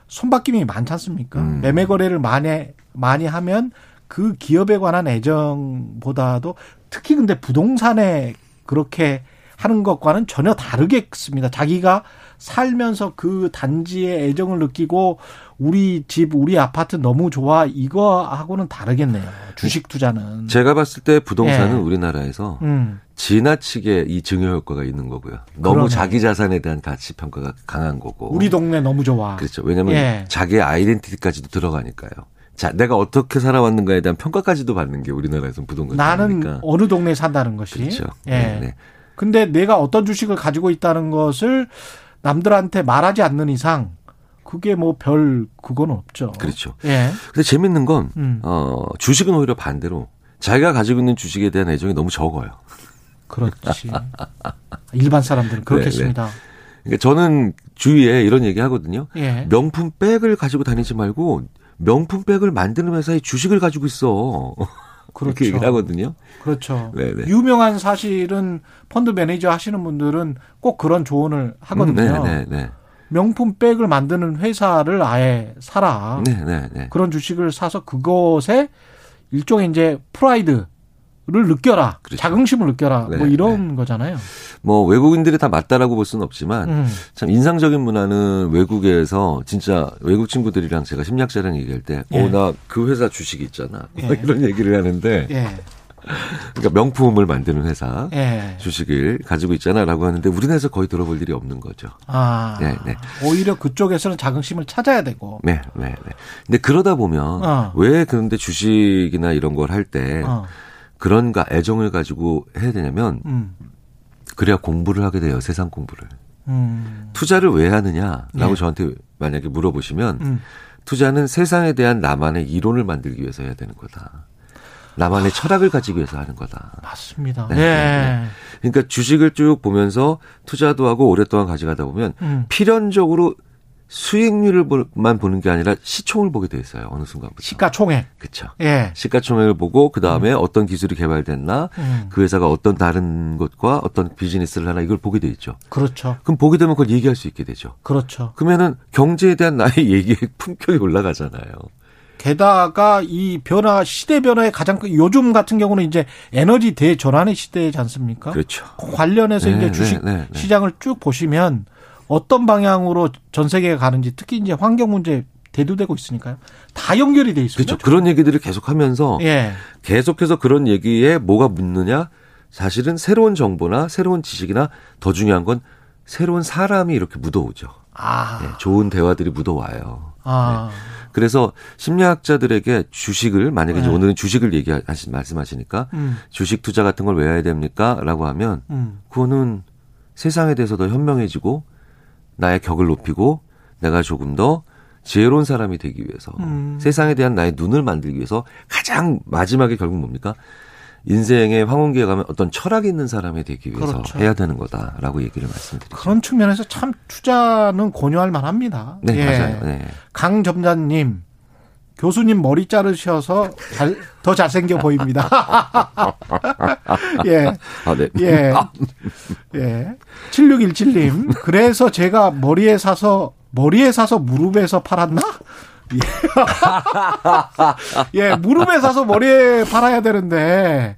손바뀜이 많지 않습니까? 음. 매매 거래를 많이 많이 하면 그 기업에 관한 애정보다도 특히 근데 부동산에 그렇게 하는 것과는 전혀 다르겠습니다. 자기가 살면서 그 단지에 애정을 느끼고 우리 집, 우리 아파트 너무 좋아 이거하고는 다르겠네요. 주식 투자는. 제가 봤을 때 부동산은 예. 우리나라에서 음. 지나치게 이 증여 효과가 있는 거고요. 너무 그러네. 자기 자산에 대한 가치 평가가 강한 거고. 우리 동네 너무 좋아. 그렇죠. 왜냐하면 예. 자기의 아이덴티티까지도 들어가니까요. 자, 내가 어떻게 살아왔는가에 대한 평가까지도 받는 게 우리나라에서는 부동산. 나는 어느 동네에 산다는 것이. 그렇죠. 예. 네, 네. 근데 내가 어떤 주식을 가지고 있다는 것을 남들한테 말하지 않는 이상 그게 뭐 별 그건 없죠. 그렇죠. 예. 근데 재밌는 건 음. 어, 주식은 오히려 반대로 자기가 가지고 있는 주식에 대한 애정이 너무 적어요. 그렇지. 일반 사람들은 그렇겠습니다. 네, 네. 그러니까 저는 주위에 이런 얘기 하거든요. 예. 명품 백을 가지고 다니지 말고 명품 백을 만드는 회사에 주식을 가지고 있어. 그렇게 얘기를 하거든요. 그렇죠. 네네. 유명한 사실은 펀드 매니저 하시는 분들은 꼭 그런 조언을 하거든요. 음, 네네네. 명품 백을 만드는 회사를 아예 사라. 네네네. 그런 주식을 사서 그것에 일종의 이제 프라이드 를 느껴라. 그렇죠. 자긍심을 느껴라. 뭐 네, 뭐 이런 네. 거잖아요. 뭐 외국인들이 다 맞다라고 볼 수는 없지만 음. 참 인상적인 문화는 외국에서 진짜 외국 친구들이랑 제가 심리학자랑 얘기할 때, 예. 어나 그 회사 주식이 있잖아. 예. 이런 얘기를 하는데. 예. 그러니까 명품을 만드는 회사 예. 주식을 가지고 있잖아라고 하는데 우리나라에서 거의 들어볼 일이 없는 거죠. 아, 네, 네. 오히려 그쪽에서는 자긍심을 찾아야 되고. 네, 네, 네. 근데 그러다 보면 어. 왜 그런데 주식이나 이런 걸 할때 어. 그런가 애정을 가지고 해야 되냐면 음. 그래야 공부를 하게 돼요 세상 공부를 음. 투자를 왜 하느냐라고 네. 저한테 만약에 물어보시면 음. 투자는 세상에 대한 나만의 이론을 만들기 위해서 해야 되는 거다. 나만의 아. 철학을 가지기 위해서 하는 거다. 맞습니다. 네. 네. 그러니까 주식을 쭉 보면서 투자도 하고 오랫동안 가져가다 보면 음. 필연적으로 수익률을만 보는 게 아니라 시총을 보게 돼 있어요. 어느 순간부터. 시가총액. 그렇죠. 예. 시가총액을 보고 그 다음에 음. 어떤 기술이 개발됐나, 음. 그 회사가 어떤 다른 것과 어떤 비즈니스를 하나 이걸 보게 돼 있죠. 그렇죠. 그럼 보게 되면 그걸 얘기할 수 있게 되죠. 그렇죠. 그러면은 경제에 대한 나의 얘기의 품격이 올라가잖아요. 게다가 이 변화 시대 변화의 가장 큰 요즘 같은 경우는 이제 에너지 대전환의 시대지 않습니까? 그렇죠. 그 관련해서 네, 이제 주식 네, 네, 네, 시장을 쭉 보시면 어떤 방향으로 전 세계가 가는지 특히 이제 환경 문제 대두되고 있으니까요. 다 연결이 돼 있습니다. 그렇죠. 그런 얘기들을 계속하면서 예. 계속해서 그런 얘기에 뭐가 묻느냐? 사실은 새로운 정보나 새로운 지식이나 더 중요한 건 새로운 사람이 이렇게 묻어오죠. 아. 네, 좋은 대화들이 묻어와요. 아. 네. 그래서 심리학자들에게 주식을 만약에 네. 오늘은 주식을 얘기하시 말씀하시니까 음. 주식 투자 같은 걸 왜 해야 됩니까?라고 하면 음. 그거는 세상에 대해서 더 현명해지고 나의 격을 높이고 내가 조금 더 지혜로운 사람이 되기 위해서 음. 세상에 대한 나의 눈을 만들기 위해서 가장 마지막에 결국 뭡니까? 인생의 황혼기에 가면 어떤 철학이 있는 사람이 되기 위해서 그렇죠. 해야 되는 거다라고 얘기를 말씀드리죠. 그런 측면에서 참 투자는 권유할 만합니다. 네, 예. 맞아요. 네. 강점자님 교수님 머리 자르셔서 잘, 더 잘생겨 보입니다. 예. 아, 네. 예. 예. 7617님. 그래서 제가 머리에 사서, 머리에 사서 무릎에서 팔았나? 예. 예, 무릎에 사서 머리에 팔아야 되는데,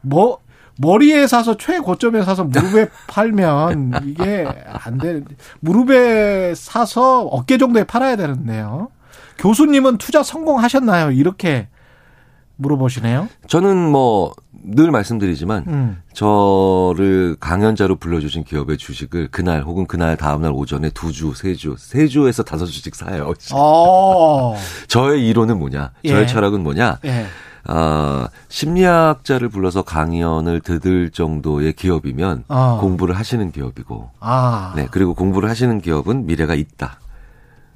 뭐, 머리에 사서 최고점에 사서 무릎에 팔면 이게 안 되는데, 무릎에 사서 어깨 정도에 팔아야 되는데요. 교수님은 투자 성공하셨나요? 이렇게 물어보시네요. 저는 뭐 늘 말씀드리지만 음. 저를 강연자로 불러주신 기업의 주식을 그날 혹은 그날 다음날 오전에 두 주, 세 주, 세 주에서 다섯 주씩 사요. 어. 저의 이론은 뭐냐? 저의 예. 철학은 뭐냐? 예. 아, 심리학자를 불러서 강연을 듣을 정도의 기업이면 어. 공부를 하시는 기업이고, 아. 네 그리고 공부를 하시는 기업은 미래가 있다.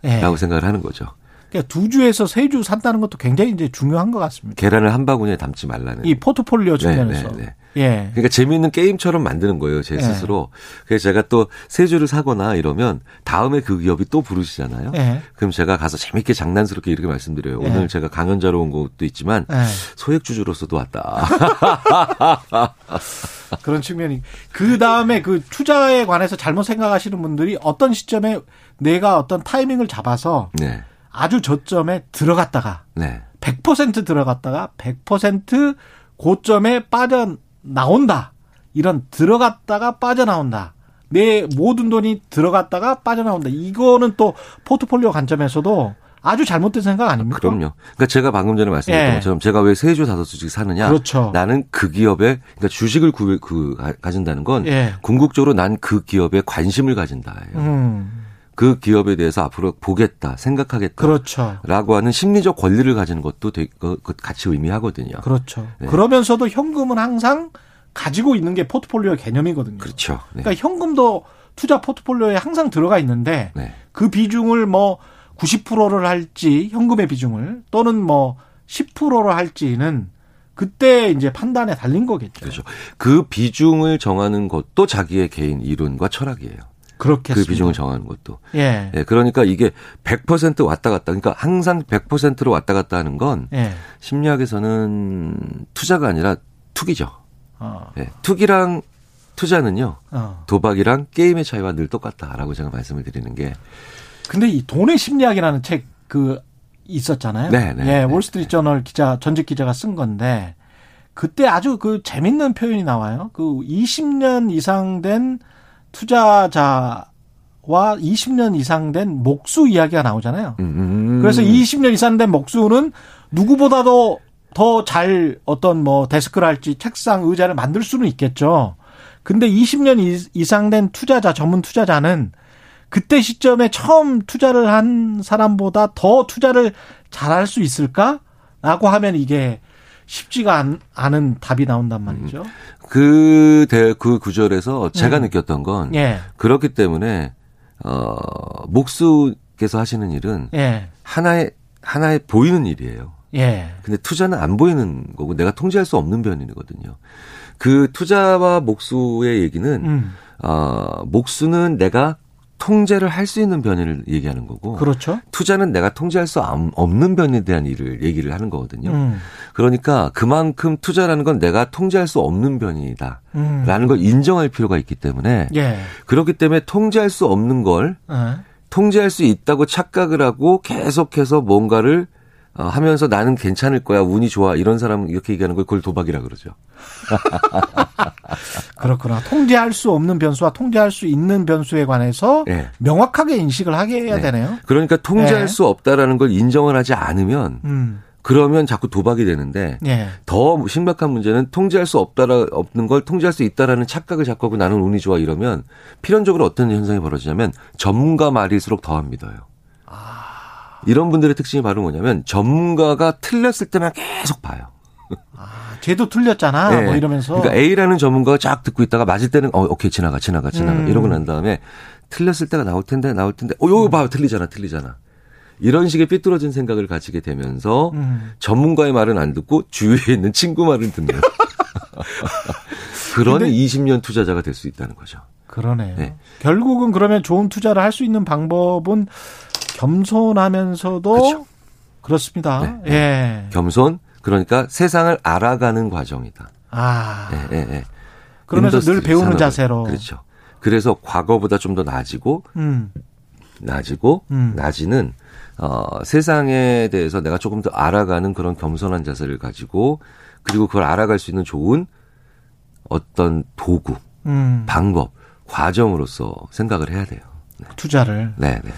예. 라고 생각을 하는 거죠. 그러니까 두 주에서 세 주 산다는 것도 굉장히 이제 중요한 것 같습니다. 계란을 한 바구니에 담지 말라는. 이 포트폴리오 측면에서. 네, 네, 네. 예. 그러니까 재미있는 게임처럼 만드는 거예요, 제 예. 스스로. 그래서 제가 또 세 주를 사거나 이러면 다음에 그 기업이 또 부르시잖아요. 예. 그럼 제가 가서 재밌게 장난스럽게 이렇게 말씀드려요. 예. 오늘 제가 강연자로 온 것도 있지만 예. 소액주주로서도 왔다. 그런 측면이. 그 다음에 그 투자에 관해서 잘못 생각하시는 분들이 어떤 시점에 내가 어떤 타이밍을 잡아서 네. 아주 저점에 들어갔다가 네. 100% 들어갔다가 100% 고점에 빠져 나온다. 이런 들어갔다가 빠져나온다. 내 모든 돈이 들어갔다가 빠져나온다. 이거는 또 포트폴리오 관점에서도 아주 잘못된 생각 아닙니까? 그럼요. 그러니까 제가 방금 전에 말씀드렸던 예. 것처럼 제가 왜 세 주 다섯 주씩 사느냐? 그렇죠. 나는 그 기업에 그러니까 주식을 구, 그 가진다는 건 예. 궁극적으로 난 그 기업에 관심을 가진다예요. 음. 그 기업에 대해서 앞으로 보겠다, 생각하겠다. 그렇죠. 라고 하는 심리적 권리를 가지는 것도 되게 그, 그 같이 의미하거든요. 그렇죠. 네. 그러면서도 현금은 항상 가지고 있는 게 포트폴리오 개념이거든요. 그렇죠. 네. 그러니까 현금도 투자 포트폴리오에 항상 들어가 있는데 네. 그 비중을 뭐 90%를 할지 현금의 비중을 또는 뭐 10%를 할지는 그때 이제 판단에 달린 거겠죠. 그렇죠. 그 비중을 정하는 것도 자기의 개인 이론과 철학이에요. 그렇겠습니다. 그 비중을 정하는 것도. 예. 예. 그러니까 이게 100% 왔다 갔다. 그러니까 항상 100%로 왔다 갔다 하는 건 예. 심리학에서는 투자가 아니라 투기죠. 어. 예. 투기랑 투자는요. 어. 도박이랑 게임의 차이와 늘 똑같다라고 제가 말씀을 드리는 게. 근데 이 돈의 심리학이라는 책 그 있었잖아요. 네, 네, 예, 네, 월스트리트 저널 기자 전직 기자가 쓴 건데 그때 아주 그 재밌는 표현이 나와요. 그 20년 이상 된 투자자 와 20년 이상 된 목수 이야기가 나오잖아요. 음. 그래서 20년 이상 된 목수는 누구보다도 더 잘 어떤 뭐 데스크랄지 책상 의자를 만들 수는 있겠죠. 근데 20년 이상 된 투자자 전문 투자자는 그때 시점에 처음 투자를 한 사람보다 더 투자를 잘할 수 있을까라고 하면 이게 쉽지가 않은 답이 나온단 말이죠. 음. 그, 대, 그 구절에서 제가 음. 느꼈던 건 예. 그렇기 때문에 어, 목수께서 하시는 일은 예. 하나의 하나의 보이는 일이에요. 예. 근데 투자는 안 보이는 거고 내가 통제할 수 없는 변이거든요. 그 투자와 목수의 얘기는 음. 어, 목수는 내가 통제를 할 수 있는 변이를 얘기하는 거고 그렇죠. 투자는 내가 통제할 수 없는 변에 대한 일을 얘기를 하는 거거든요. 음. 그러니까 그만큼 투자라는 건 내가 통제할 수 없는 변이다라는 음. 걸 인정할 필요가 있기 때문에 예. 그렇기 때문에 통제할 수 없는 걸 예. 통제할 수 있다고 착각을 하고 계속해서 뭔가를 어, 하면서 나는 괜찮을 거야, 운이 좋아 이런 사람 이렇게 얘기하는 걸 그걸 도박이라 그러죠. 그렇구나. 통제할 수 없는 변수와 통제할 수 있는 변수에 관해서 네. 명확하게 인식을 하게 해야 네. 되네요. 그러니까 통제할 네. 수 없다라는 걸 인정을 하지 않으면 음. 그러면 자꾸 도박이 되는데 예. 더 심각한 문제는 통제할 수 없다라 없는 걸 통제할 수 있다라는 착각을 자꾸 하고 나는 운이 좋아 이러면 필연적으로 어떤 현상이 벌어지냐면 전문가 말일수록 더합 믿어요. 아. 이런 분들의 특징이 바로 뭐냐면 전문가가 틀렸을 때만 계속 봐요. 아, 쟤도 틀렸잖아. 네. 뭐 이러면서. 그러니까 A라는 전문가가 쫙 듣고 있다가 맞을 때는 어 오케이 지나가 지나가 지나가 음. 이러고 난 다음에 틀렸을 때가 나올 텐데 나올 텐데 어 요거 봐 틀리잖아 틀리잖아. 이런 식의 삐뚤어진 생각을 가지게 되면서 음. 전문가의 말은 안 듣고 주위에 있는 친구 말은 듣는 그런 20년 투자자가 될 수 있다는 거죠. 그러네요. 네. 결국은 그러면 좋은 투자를 할 수 있는 방법은 겸손하면서도 그렇죠. 그렇습니다. 네. 예. 겸손 그러니까 세상을 알아가는 과정이다. 아. 예, 예, 예. 그러면서 늘 배우는 산업을. 자세로. 그렇죠. 그래서 과거보다 좀 더 나아지고 음. 나아지고 음. 나지는 어, 세상에 대해서 내가 조금 더 알아가는 그런 겸손한 자세를 가지고 그리고 그걸 알아갈 수 있는 좋은 어떤 도구, 음. 방법, 과정으로서 생각을 해야 돼요. 네. 투자를. 네, 네.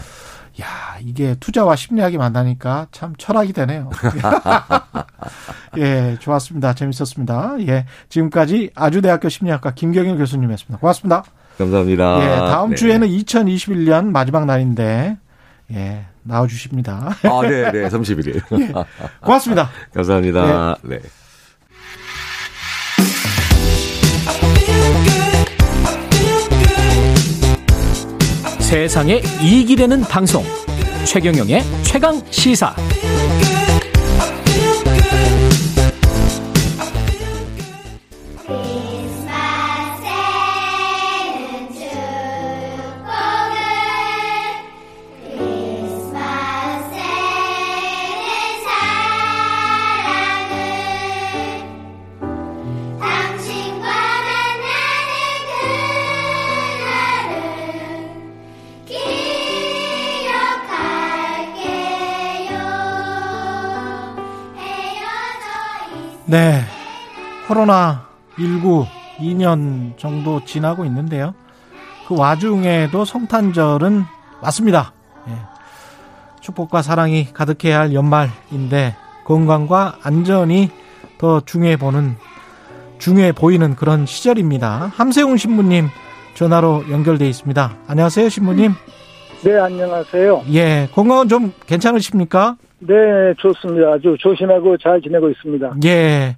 야, 이게 투자와 심리학이 만나니까 참 철학이 되네요. 예, 좋았습니다. 재밌었습니다. 예, 지금까지 아주대학교 심리학과 김경일 교수님이었습니다. 고맙습니다. 감사합니다. 예, 다음 네. 주에는 2021년 마지막 날인데, 예, 나와주십니다. 아, 네, 네, 31일. 예, 고맙습니다. 감사합니다. 네. 네. 세상에 이익이 되는 방송. 최경영의 최강 시사 네. 코로나19 2년 정도 지나고 있는데요. 그 와중에도 성탄절은 왔습니다. 예. 축복과 사랑이 가득해야 할 연말인데 건강과 안전이 더 중요해 보는 중요해 보이는 그런 시절입니다. 함세웅 신부님 전화로 연결돼 있습니다. 안녕하세요, 신부님. 네, 안녕하세요. 예, 건강은 좀 괜찮으십니까? 네, 좋습니다. 아주 조심하고 잘 지내고 있습니다. 예.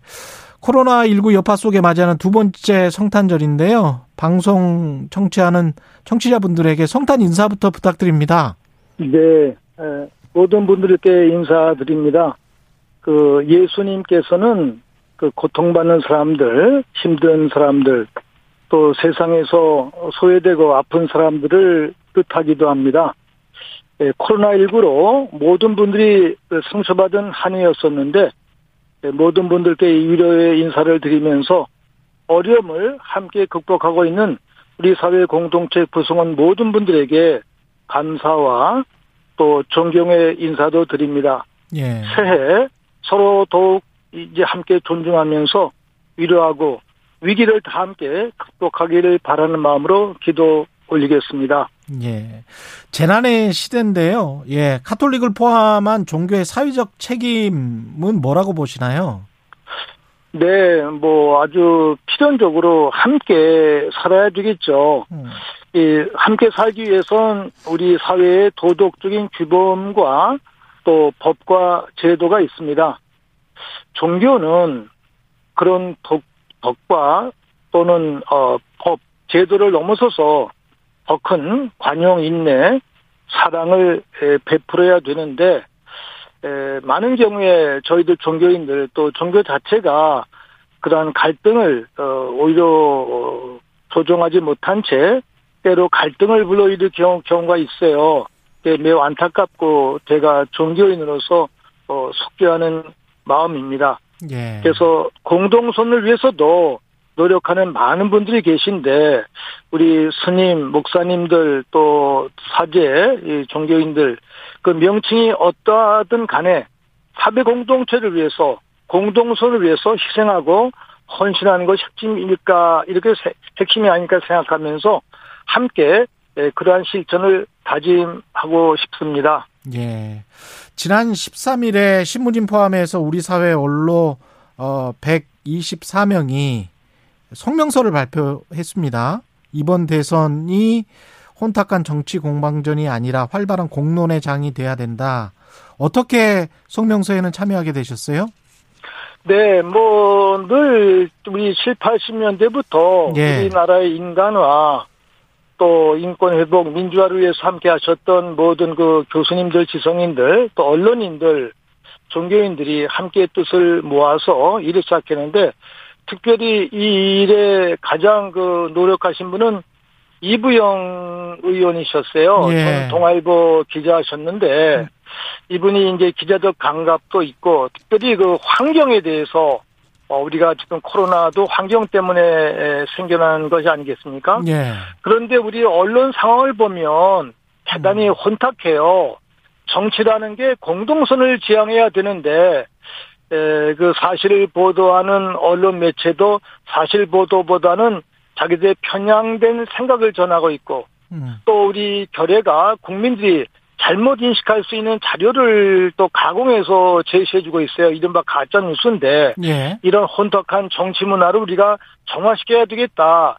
코로나19 여파 속에 맞이하는 두 번째 성탄절인데요. 방송 청취하는 청취자분들에게 성탄 인사부터 부탁드립니다. 네. 모든 분들께 인사드립니다. 그 예수님께서는 그 고통받는 사람들, 힘든 사람들, 또 세상에서 소외되고 아픈 사람들을 뜻하기도 합니다. 예, 코로나19로 모든 분들이 상처받은 한 해였었는데 예, 모든 분들께 위로의 인사를 드리면서 어려움을 함께 극복하고 있는 우리 사회 공동체 구성원 모든 분들에게 감사와 또 존경의 인사도 드립니다. 예. 새해 서로 더욱 이제 함께 존중하면서 위로하고 위기를 다 함께 극복하기를 바라는 마음으로 기도 올리겠습니다. 예. 재난의 시대인데요. 예. 카톨릭을 포함한 종교의 사회적 책임은 뭐라고 보시나요? 네, 뭐 아주 필연적으로 함께 살아야 되겠죠. 음. 이 함께 살기 위해선 우리 사회의 도덕적인 규범과 또 법과 제도가 있습니다. 종교는 그런 덕, 덕과 또는 어, 법, 제도를 넘어서서 더 큰 관용 인내, 사랑을 베풀어야 되는데 많은 경우에 저희들 종교인들 또 종교 자체가 그러한 갈등을 어, 오히려 어, 조정하지 못한 채 때로 갈등을 불러일으킬 경우, 경우가 있어요. 매우 안타깝고 제가 종교인으로서 어, 속죄하는 마음입니다. 예. 그래서 공동선을 위해서도 노력하는 많은 분들이 계신데 우리 스님, 목사님들 또 사제, 종교인들 그 명칭이 어떠하든 간에 사회 공동체를 위해서 공동선을 위해서 희생하고 헌신하는 것이 핵심일까 이렇게 핵심이 아닐까 생각하면서 함께 예, 그러한 실천을 다짐하고 싶습니다. 예. 지난 13일에 신문진 포함해서 우리 사회 언로 어 124명이 성명서를 발표했습니다. 이번 대선이 혼탁한 정치 공방전이 아니라 활발한 공론의 장이 돼야 된다. 어떻게 성명서에는 참여하게 되셨어요? 네, 뭐, 늘, 우리 7, 80년대부터 예. 우리나라의 인간화, 또 인권 회복, 민주화를 위해서 함께 하셨던 모든 그 교수님들, 지성인들, 또 언론인들, 종교인들이 함께 뜻을 모아서 일을 시작했는데, 특별히 이 일에 가장 그 노력하신 분은 이부영 의원이셨어요. 예. 동아일보 기자하셨는데, 이분이 이제 기자적 감각도 있고 특별히 그 환경에 대해서 어, 우리가 지금 코로나도 환경 때문에 생겨난 것이 아니겠습니까? 예. 그런데 우리 언론 상황을 보면 대단히 음. 혼탁해요. 정치라는 게 공동선을 지향해야 되는데 에, 그 사실을 보도하는 언론 매체도 사실 보도보다는 자기들의 편향된 생각을 전하고 있고 음. 또 우리 결례가 국민들이 잘못 인식할 수 있는 자료를 또 가공해서 제시해주고 있어요. 이른바 가짜 뉴스인데 예. 이런 혼탁한 정치 문화를 우리가 정화시켜야 되겠다.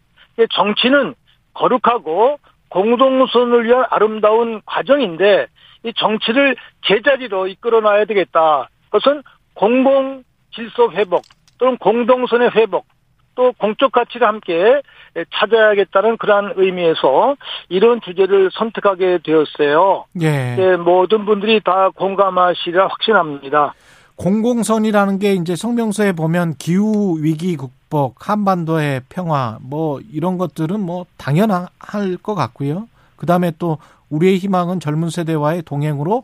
정치는 거룩하고 공동선을 위한 아름다운 과정인데 이 정치를 제자리로 이끌어놔야 되겠다. 그것은 공공 질서 회복 또는 공동선의 회복 또 공적 가치를 함께 찾아야겠다는 그러한 의미에서 이런 주제를 선택하게 되었어요. 예. 네, 모든 분들이 다 공감하시리라 확신합니다. 공공선이라는 게 이제 성명서에 보면 기후 위기 극복, 한반도의 평화 뭐 이런 것들은 뭐 당연할 것 같고요. 그다음에 또 우리의 희망은 젊은 세대와의 동행으로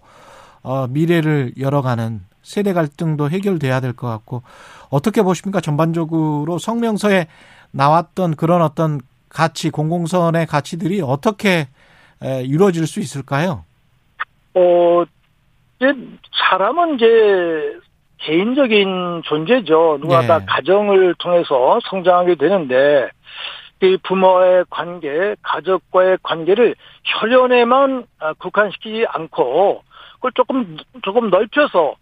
어 미래를 열어가는 세대 갈등도 해결돼야 될 것 같고 어떻게 보십니까? 전반적으로 성명서에 나왔던 그런 어떤 가치, 공공선의 가치들이 어떻게 이루어질 수 있을까요? 어, 이제 사람은 이제 개인적인 존재죠. 누가 네. 다 가정을 통해서 성장하게 되는데, 이 부모의 관계, 가족과의 관계를 혈연에만 아, 국한시키지 않고, 그걸 조금, 조금 넓혀서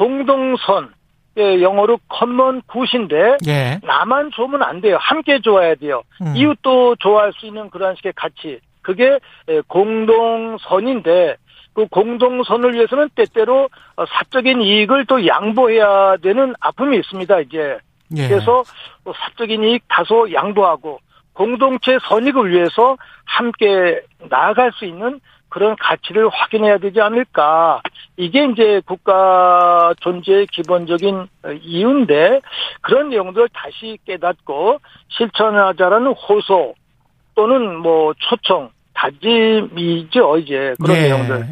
공동선, 예, 영어로 common good인데 예. 나만 좋으면 안 돼요. 함께 좋아야 돼요. 음. 이웃도 좋아할 수 있는 그런 식의 가치. 그게 예, 공동선인데 그 공동선을 위해서는 때때로 어, 사적인 이익을 또 양보해야 되는 아픔이 있습니다. 이제 예. 그래서 사적인 이익 다소 양보하고 공동체 선익을 위해서 함께 나아갈 수 있는 그런 가치를 확인해야 되지 않을까. 이게 이제 국가 존재의 기본적인 이유인데 그런 내용들을 다시 깨닫고 실천하자라는 호소 또는 뭐 초청, 다짐이죠, 이제 그런 네. 내용들.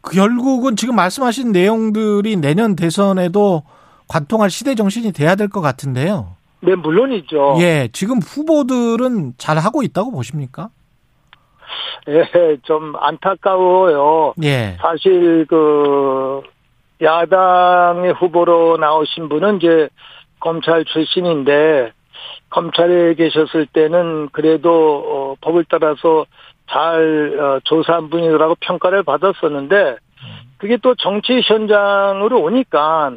그 결국은 지금 말씀하신 내용들이 내년 대선에도 관통할 시대 정신이 돼야 될 것 같은데요. 네, 물론이죠. 예, 지금 후보들은 잘 하고 있다고 보십니까? 예, 좀 안타까워요. 예. 사실 그 야당의 후보로 나오신 분은 이제 검찰 출신인데 검찰에 계셨을 때는 그래도 어, 법을 따라서 잘 어, 조사한 분이라고 평가를 받았었는데 그게 또 정치 현장으로 오니까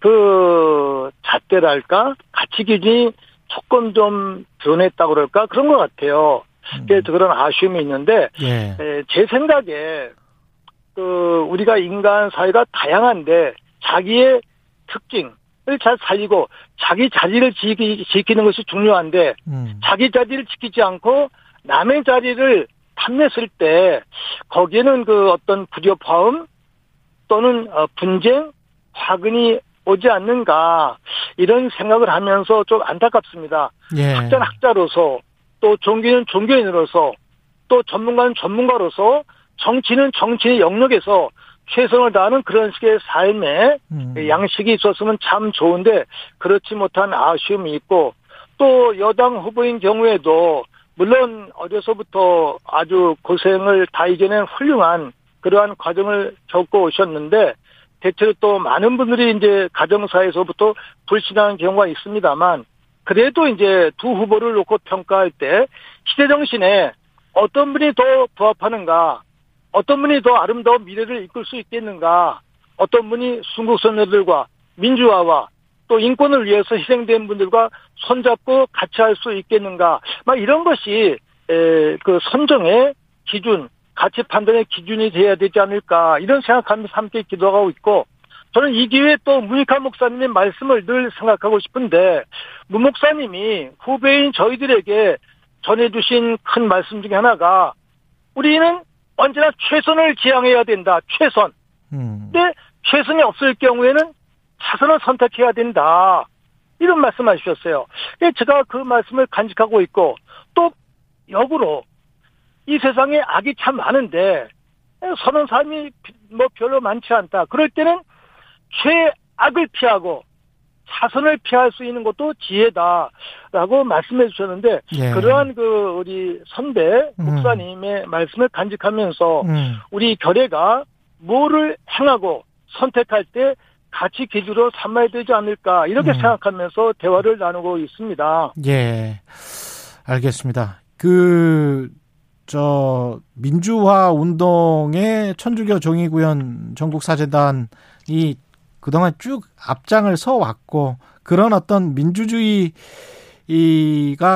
그 잣대랄까 가치 기준이 조금 좀 변했다고 그럴까 그런 것 같아요. 그래서 그런 아쉬움이 있는데 예. 제 생각에 그 우리가 인간 사회가 다양한데 자기의 특징을 잘 살리고 자기 자리를 지키, 지키는 것이 중요한데 음. 자기 자리를 지키지 않고 남의 자리를 탐냈을 때 거기에는 그 어떤 불협화음 또는 어, 분쟁 화근이 오지 않는가 이런 생각을 하면서 좀 안타깝습니다. 예. 학자는 학자로서 또 종교는 종교인으로서 또 전문가는 전문가로서 정치는 정치의 영역에서 최선을 다하는 그런 식의 삶의 음. 양식이 있었으면 참 좋은데 그렇지 못한 아쉬움이 있고 또 여당 후보인 경우에도 물론 어려서부터 아주 고생을 다 이겨낸 훌륭한 그러한 과정을 겪고 오셨는데 대체로 또 많은 분들이 이제 가정사에서부터 불신하는 경우가 있습니다만 그래도 이제 두 후보를 놓고 평가할 때 시대 정신에 어떤 분이 더 부합하는가, 어떤 분이 더 아름다운 미래를 이끌 수 있겠는가, 어떤 분이 순국 선녀들과 민주화와 또 인권을 위해서 희생된 분들과 손잡고 같이 할 수 있겠는가, 막 이런 것이 에, 그 선정의 기준, 가치 판단의 기준이 돼야 되지 않을까 이런 생각하면서 함께 기도하고 있고 저는 이 기회에 또 문익환 목사님의 말씀을 늘 생각하고 싶은데 문 목사님이 후배인 저희들에게 전해주신 큰 말씀 중에 하나가 우리는 언제나 최선을 지향해야 된다. 최선. 음. 근데 최선이 없을 경우에는 차선을 선택해야 된다. 이런 말씀 하셨어요. 제가 그 말씀을 간직하고 있고 또 역으로 이 세상에 악이 참 많은데 선은 사람이 뭐 별로 많지 않다. 그럴 때는 최악을 피하고 차선을 피할 수 있는 것도 지혜다라고 말씀해 주셨는데 예. 그러한 그 우리 선배 음. 목사님의 음. 말씀을 간직하면서 음. 우리 결례가 뭐를 행하고 선택할 때 같이 기준으로 삼아야 되지 않을까 이렇게 음. 생각하면서 대화를 나누고 있습니다. 예, 알겠습니다. 그 저 민주화 운동의 천주교 종이구현 전국사재단이 그동안 쭉 앞장을 서 왔고 그런 어떤 민주주의가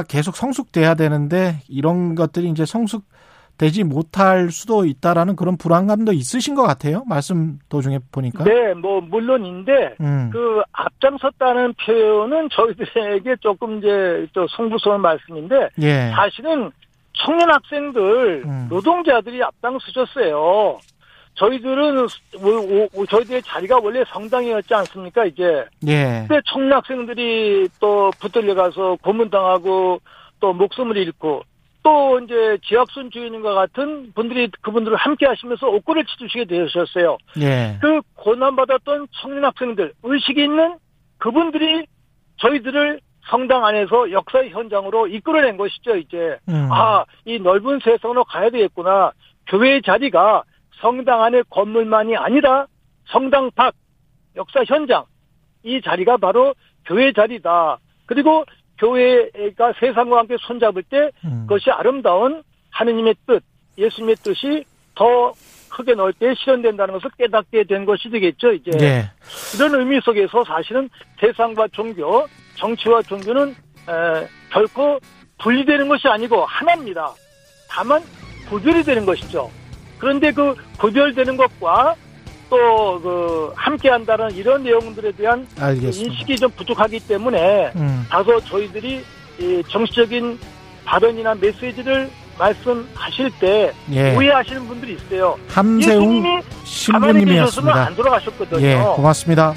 계속 성숙돼야 되는데 이런 것들이 이제 성숙되지 못할 수도 있다라는 그런 불안감도 있으신 것 같아요. 말씀 도중에 보니까. 네, 뭐 물론인데 음. 그 앞장섰다는 표현은 저희들에게 조금 이제 또 송구스러운 말씀인데 예. 사실은 청년 학생들, 음. 노동자들이 앞장서셨어요. 저희들은 저희들의 자리가 원래 성당이었지 않습니까 이제. 예. 근데 청년 학생들이 또 붙들려 가서 고문당하고 또 목숨을 잃고 또 이제 지학순 주인님과 같은 분들이 그분들을 함께 하시면서 옥고를 치주시게 되셨어요. 예. 그 고난받았던 청년 학생들 의식이 있는 그분들이 저희들을 성당 안에서 역사의 현장으로 이끌어낸 것이죠, 이제. 음. 아, 이 넓은 세상으로 가야 되겠구나. 교회의 자리가 성당 안의 건물만이 아니라 성당 밖, 역사 현장, 이 자리가 바로 교회 자리다. 그리고 교회가 세상과 함께 손잡을 때 음. 그것이 아름다운 하느님의 뜻, 예수님의 뜻이 더 크게 넓게 실현된다는 것을 깨닫게 된 것이 되겠죠, 이제. 네. 이런 의미 속에서 사실은 세상과 종교, 정치와 종교는 에, 결코 분리되는 것이 아니고 하나입니다. 다만 구별이 되는 것이죠. 그런데 그 구별되는 것과 또 그 함께 한다는 이런 내용들에 대한 알겠습니다. 인식이 좀 부족하기 때문에 음. 다소 저희들이 이 정치적인 발언이나 메시지를 말씀하실 때 예. 오해하시는 분들이 있어요. 함세웅 신부님이었습니다. 안 돌아가셨거든요. 예, 고맙습니다.